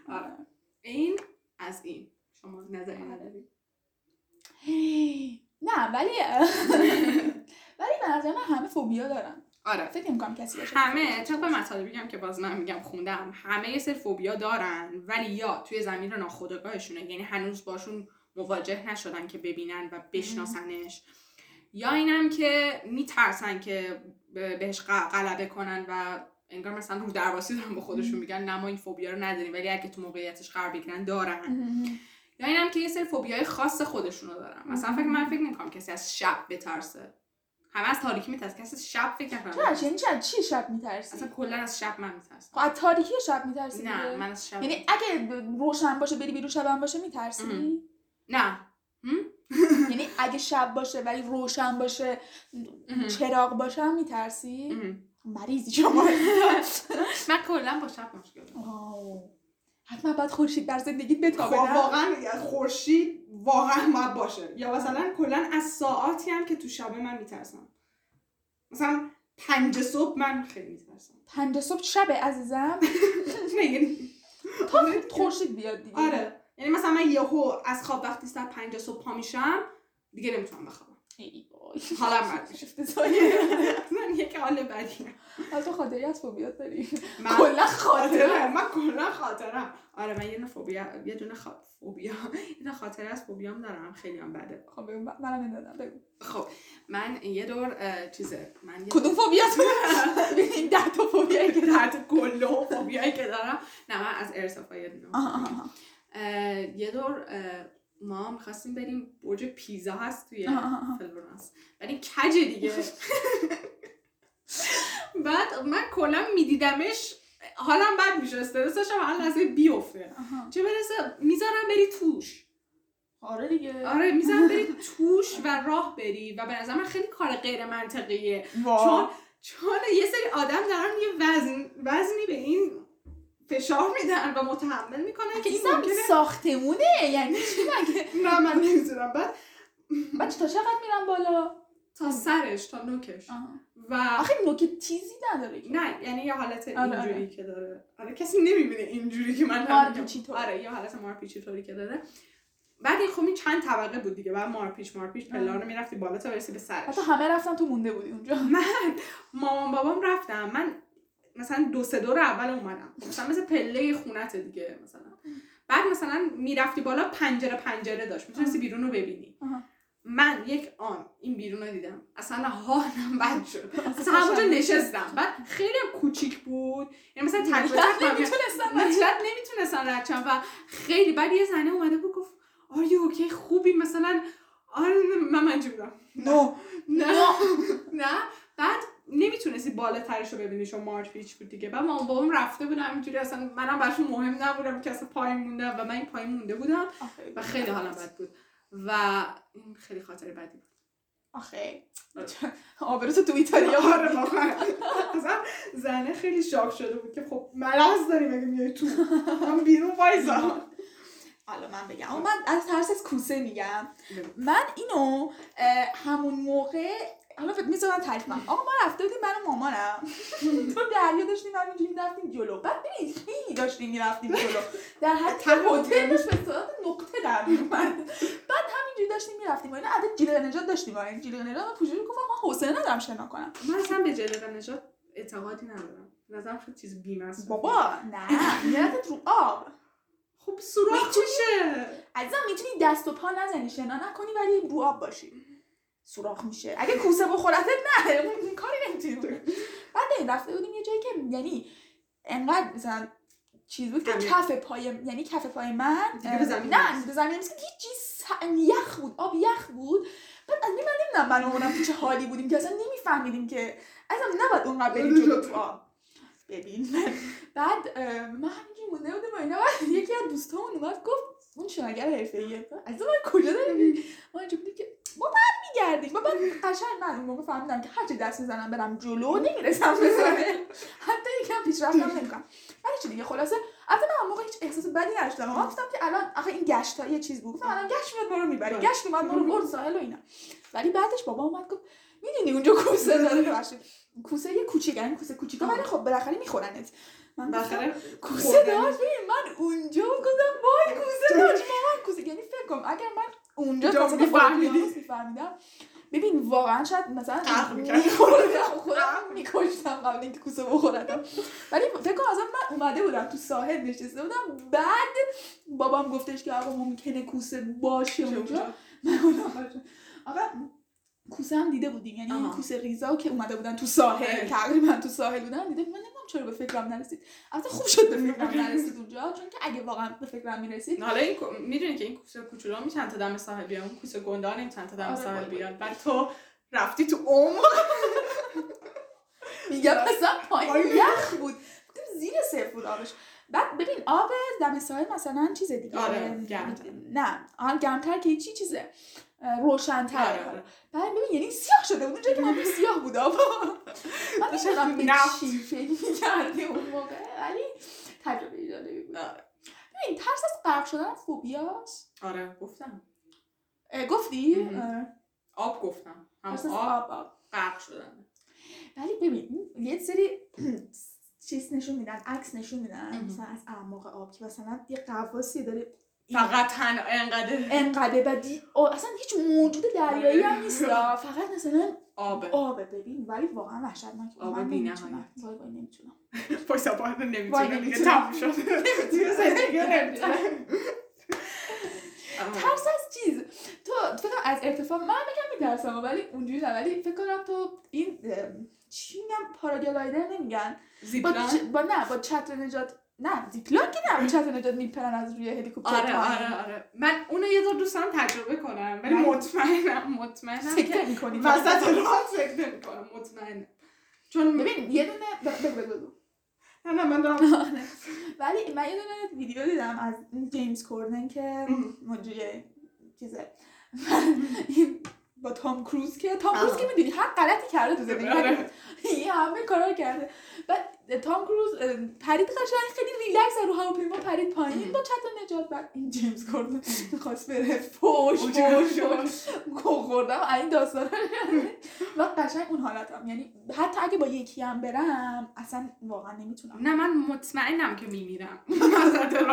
آره. این از این. شما نظری نداری نه ولی ولی به نظر من همه فوبیا دارن. آره. فکر نمی‌کنم کسی باشه همه طبق مطالبی هم که باز من میگم خوندم همه یه سری فوبیا دارن ولی یا توی زمین ناخودآگاهشونه. یعنی هنوز باشون مواجه نشدن که ببینن و بشناسنش. یا اینم که میترسن که به- بهش غلبه کنن و انگار مثلا رو درواسی دارن به خودشون میگن نه ما این فوبیا رو نداریم ولی اگه تو موقعیتش قرار بگیرن دارن. یا اینم که یه سری فوبیای خاص خودشونو دارن. مثلا فکر من فکر نمی‌کنم کسی از شب بترسه. همه از تاریکی میترسه. کسی شب فکر نکنم چرا؟ یعنی چرا؟ چی شب میترسی؟ اصلا کلا از شب من میترسم. خب از تاریکی شب میترسی نه من از شب یعنی اگه روشن باشه بری بیرون شبم باشه میترسی. نه. یعنی اگه شب باشه ولی روشن باشه. چراغ باشه هم میترسی. مریضی شما. من کلا با شب مشکل دارم. حتما باید خورشید در زندگیت بتابه خب نه؟ واقعا خورشید واقعا باید باشه. یا مثلا کلا از ساعاتی هم که تو شب من میترسم. مثلا پنج صبح من خیلی میترسم. پنج صبح شبه عزیزم؟ نه یعنی تا خورشید بیاد دیگه. آره یعنی مثلا من یهو از خواب وقتی ساعت پنج صبح پا میشم دیگه نمی‌تونم بخوابم. وای. حالم بد میشه. افتضاحیه. من یک حال بدیه حالا تو خاطری از فوبیات داری؟ من کلا خاطره. من کلا خاطرم. آره من یه دونه فوبیا یه دونه. فوبیا. یه دونه خاطره از فوبیام دارم. خیلی هم بده. خب منم این دادم. بگو. خب من یه دور چیزه. من یه کدوم فوبیات این ده تا فوبیایی که تحت کله و فوبیایی که دارم. نه من از ارتفاع یه دونه یه دور ما می‌خواستیم بریم برج پیزا هست توی. فلورانس. ولی کجه دیگه؟ بعد من کلا میدیدمش حالم بد میشه استرس داشتم هر لحظه بیفته. چه برسه؟ می‌ذارم بری توش. آره دیگه. آره می‌ذارم بری توش و راه بری و به نظر من خیلی کار غیر منطقیه. چون. چون یه سری آدم دارن یه وزن وزنی به این فشار میدن و متحمل می‌کنن که این ممکنه ساختمونه. یعنی چی مگه؟ نه من نمی‌دونم. بعد بچه تا چقدر میرم بالا؟ تا سرش تا نوکش. و آخه نوک تیزی نداره. نه یعنی یه حالت آره، اینجوری آره. که داره. آره کسی نمی‌بینه اینجوری که من مارپیچی طور. آره یه حالت مارپیچی طوری که داره. بعد این خب این چند طبقه بود دیگه. بعد مارپیچ مارپیچ پلا رو می‌رفتی بالا تا برسی به سرش. حتی همه رفتن تو مونده بودی اونجا. من مامان بابام رفتم من مثلا دو سه دور اول اومدم. مثلا مثل پله خونت دیگه مثلا. بعد مثلا می‌رفتی بالا پنجره پنجره داشت. می‌تونستی بیرون رو ببینی. من یک آن این بیرون رو دیدم. اصلا حالم بد شد. اصلا همونجا نشستم. بعد خیلی کوچیک بود. یعنی مثلا تک به ملت تک من- نمی‌تونستن ملت نمی‌تونستن رد و خیلی بعد یه زنه اومده بود گفت آره اوکی خوبی؟ مثلا آره من منجی بودم. نو نه. نه. بعد نمی‌تونستی بالاترش رو ببینی چون مارچ پیچ بود دیگه. بعد مامان بابام رفته بودم اینجوری اصلا منم براشون مهم نبودم که اصلا پایین مونده و من این پایین مونده بودم و خیلی حالم بد بود. و این خیلی خاطر بدی بود. آخه آبروتو تو ایتالیا آره واقعا. اصلا زنه خیلی شاک شده بود که خب مرض داری مگه میای تو. من بیرون وایسا. حالا من بگم. من از ترس از کوسه میگم. من اینو همون موقع حالا فکر می‌ذارم تعریف کنم آقا ما رفته بودیم من و مامانم. تو دریا داشتیم همینجوری می‌رفتیم جلو. بعد ببین خیلی داشتیم می‌رفتیم جلو. در حد هتل داشت به صورت نقطه در میومد بعد همینجوری داشتیم می‌رفتیم. اینا عدد جیلق نجات داشتیم. این جیلق نجات. من پوشش گفتم من حوصله ندارم شنا کنم. من اصلا به جلوه نجات اعتقادی ندارم. نظرم شد چیز بیمه بابا نه. میرتت رو آب. خب سوراخ میشه. عزیزم می‌تونی دست و پا نزنی. شنا نکنی ولی رو آب باشی. سوراخ میشه. اگه کوسه بخورتت نه اون کاری نمی‌تونی بعد این رفته بودیم یه جایی که یعنی انقدر مثلا چیز بود که. کف پای یعنی کف پای من به زمین نه. به زمین نیست هیچ چیز یخ بود آب یخ بود. بعد از من نمی‌دونم من و اونم تو چه حالی بودیم که اصلا نمیفهمیدیم که اصلا نباید اونقدر بریم جلو تو آب. ببین. بعد من همینجوری مونده بودم اینا. بعد یکی از دوستامون اومد گفت اون شناگر حرفه‌ایه. از من کجا داریم ما اینجا بودیم که ما برمیگردیم ما بعد قشنگ من اون موقع فهمیدم که هرچی دست می‌زنم برم جلو نمی‌رسم به ساحل حتی یکم پیشرفتم نمی‌کنم. ولی چی دیگه خلاصه. البته من اون موقع هیچ احساس بدی نداشتم. گفتم که الان آخه این گشت ها یه چیز بود. گفتم الان گشت میاد ما رو می‌بره. بله. گشت اومد ما رو برد ساحل و اینا. ولی بعدش بابا اومد گفت می‌دونی اونجا کوسه داره؟ ببخشید. کوسه یه کوچیک یعنی کوسه کوچیکا ولی خب بالاخره میخورنت. من بالاخره کوسه. داشت؟ ببین من اونجا گفتم وای کوسه داشت. مامان کوسه. یعنی فکر کنم اگر من اونجا می‌فهمیدی. میفهمیدم. ببین واقعا شاید مثلا خودم میکشتم قبل اینکه کوسه بخورم ولی فکر کنم اصلا من اومده بودم تو ساحل نشسته بودم. بعد بابام گفتش که آقا ممکنه کوسه باشه اونجا. من اونم آقا کوسه هم دیده بودیم. یعنی. کوسه ریزا که اومده بودن تو ساحل. آره. تقریبا تو ساحل بودن دیده بودم. من چرا به فکرم نرسید؟ البته خوب شد به فکرم نرسید اونجا چون که اگه واقعا به فکرم می‌رسید حالا این می‌دونی که این کوسه کوچولو میشن تا دم ساحل بیان اون کوسه گنده نمیشن تا دم آره، ساحل وای. بیان بعد تو رفتی تو عمق میگم اصلا پایین پایین. یخ بود. زیر صفر بود آبش. بعد ببین آب دم ساحل مثلا چیز دیگه. آره،. نه آن گرمتر که چی چیزه. روشنتره آره. بعد ببین یعنی سیاه شده بود اونجا که من سیاه بود من نمی‌دونم به. چی فکر می‌کردی اون موقع ولی تجربه جالبی بود. ببین ترس از غرق شدن فوبیاست آره گفتم گفتی آب گفتم هم آب آب غرق شدن ولی ببین یه سری چیز نشون میدن عکس نشون میدن. مثلا از اعماق آب که مثلا یه قواسی داره فقط تن انقدر. انقدر بدی اصلا هیچ موجود دریایی هم نیست فقط مثلا آب آبه ببین ولی واقعا وحشتناک. آب بی‌نهایت. نمی‌تونم. وای وای نمی‌تونم. باید وای، نمی‌تونه دیگه نمی‌تونم. تموم شد. نمی‌تونم. ترس از چیز؟ تو فکر کنم از ارتفاع من میگم میترسم ولی اونجوری نه. ولی فکر کنم تو این چی میگم؟ پاراگلایدر نمیگن. با, با نه با چتر نجات. نه زیپلاین که نه چتر نجات میپرن از روی هلیکوپتر آره. آره آره. من اونو یه دور دوست دارم تجربه کنم ولی مطمئنم مطمئنم فکر که می‌کنی وسط راه فکر نمی‌کنم مطمئنم. چون ببین یه دونه بگو بگو. نه نه من دارم ولی من یه دونه ویدیو دیدم از جیمز کوردن که مجری چیزه. با تام کروز که تام کروز. که می‌دونی هر غلطی کرده تو زندگی آره. این همه کارا کرده. بعد تام کروز پرید قشنگ خیلی ریلکس رو هواپیما پرید پایین. با چتر نجات بعد این جیمز کوردن می‌خواست بره. فوش فوش خوردم این داستان و قشنگ اون حالتم. یعنی حتی اگه با یکی هم برم اصلا واقعا نمی‌تونم. نه من مطمئنم که میمیرم.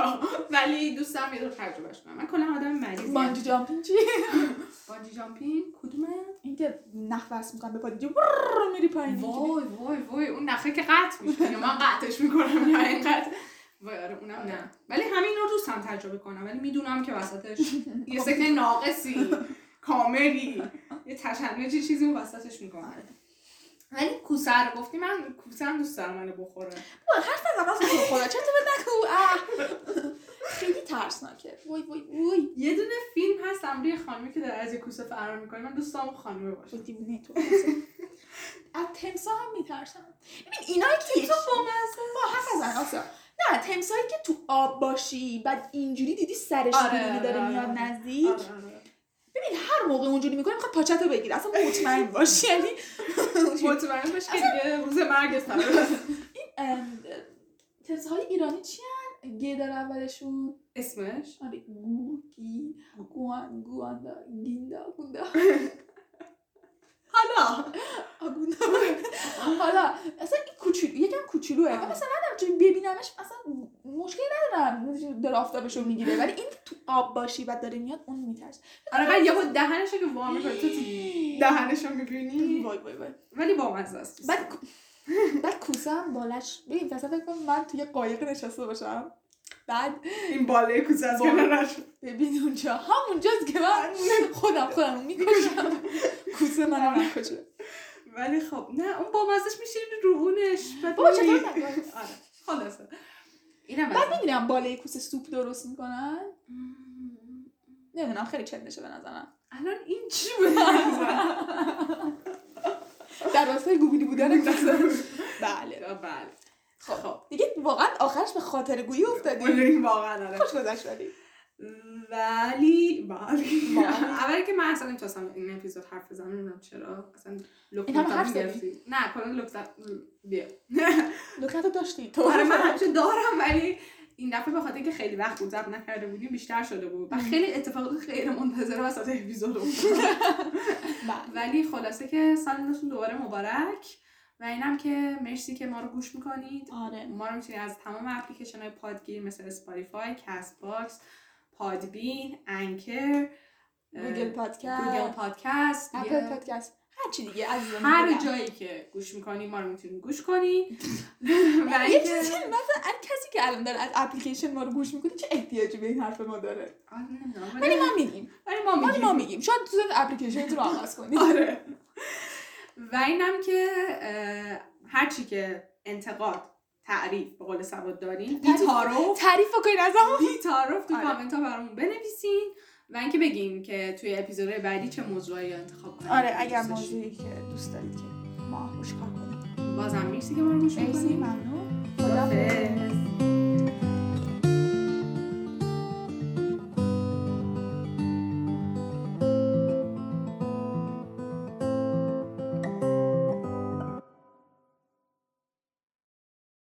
ولی دوست دارم یه دور تجربهش کنم. من کلا آدم مریضی بانجی جامپینگ چی؟ بانجی جامپینگ کدومه؟ اینکه نخ وصل می‌کنم به پا اینجا برررر میری پایین وای وای وای اون نخه که قطع میشه یا من قطعش می‌کنم یا اینقدر. وای آره اونم نه. ولی همین رو دوستم تجربه کنم ولی می‌دونم که وسطش یه سکه ناقصی کاملی یه تشنجی چیزی اون وسطش می‌کنم. ولی کوسه رو گفتی من کوسه هم دوست دارم منو بخوره. حرف نزن راست میگی خدا چرا خیلی ترسناکه. وای وای وای. یه دونه فیلم هست امری خانمی که داره از یه کوسه فرار می‌کنه. من دوست دارم اون خانمه باشه دیوونه تو از تمسا هم میترسم. ببین اینا که تو با نزن آسا نه تمسایی که تو آب باشی بعد اینجوری دیدی سرش آره، داره آره، میاد آره. نزدیک. آره، آره. ببین هر موقع اونجوری می‌کنه می‌خواد پاچتو بگیره اصلا مطمئن باش یعنی مطمئن باش که دیگه روز مرگ ام، تمساهای ایرانی چی گه داره اولشون. اسمش؟ آره گو گی گوان گواندا گیندا گوندا. حالا. حالا اصلا این کوچولو یکم کوچولوه. من مثلا ندارم ببینمش اصلا مشکلی ندارم. داره آفتابشو می‌گیره. ولی این تو آب باشی و داره میاد اون میترس آره بعد یهو دهنشو که وا می‌کنه تو تو دهنشو می‌بینی. وای وای وای. ولی با مزه است. بعد بعد کوسه هم بالش ببین مثلا فکر کن من توی قایق نشسته باشم. بعد این بالای کوسه از. کنارش ببین اونجا. همونجاست که من خودم خودم می‌کشم. کوسه منو نکشه ولی خب نه اون با مزش میشه رو اونش بعد بابا. چطور؟ آره. خلاصه. اینم بعد می‌دونم بالای کوسه سوپ درست می‌کنن. نمی‌دونم خیلی چندشه به نظرم. الان این چی بود در راستای گوگلی بودن بله. بله. خب. دیگه واقعا آخرش به خاطر گویی افتادیم. واقعا آره. خوش گذشت ولی. ولی ولی ولی. اولی که من اصلا نمی‌تونستم این اپیزود حرف بزنم نمی‌دونم چرا. اصلا زدی؟ گرفتی. نه کلا زد- بیا. لکنتو داشتی. تو آره من همیشه دارم ولی این دفعه به خاطر اینکه خیلی وقت بود ضبط نکرده بودیم بیشتر شده بود. و خیلی اتفاقات غیر منتظره وسط اپیزود بله. ولی خلاصه که سال نوتون دوباره مبارک. و اینم که مرسی که ما رو گوش می‌کنید. آره. ما رو می‌تونید از تمام اپلیکیشن های پادگیر مثل Spotify، Castbox، Podbean، Anchor، Google Podcast. Google Podcast Apple Podcast. هر چی دیگه عزیزم هر. جایی که گوش می‌کنید ما رو می‌تونید گوش کنید و یه چیزی مثلا کسی که الان داره از اپلیکیشن ما رو گوش می‌کنه چه احتیاجی به این حرف ما داره؟ آره، نمی‌دونم، ولی ما میگیم. ولی ما ولی ما میگیم. میگیم. شاید تو اپلیکیشن رو عوض کنیم آره. و اینم که هرچی که انتقاد تعریف به قول سواد دارین تعریف- بی‌تعارف تعریف بکنین از هم بی‌تعارف تو آره. کامنت ها برامون بنویسین. و اینکه بگین که توی اپیزودهای بعدی چه موضوعی رو انتخاب کنیم. آره اگر. موضوعی که دوست دارید که ما روش کار کنیم بازم مرسی که ما رو گوش می‌کنیم ممنون. خداحافظ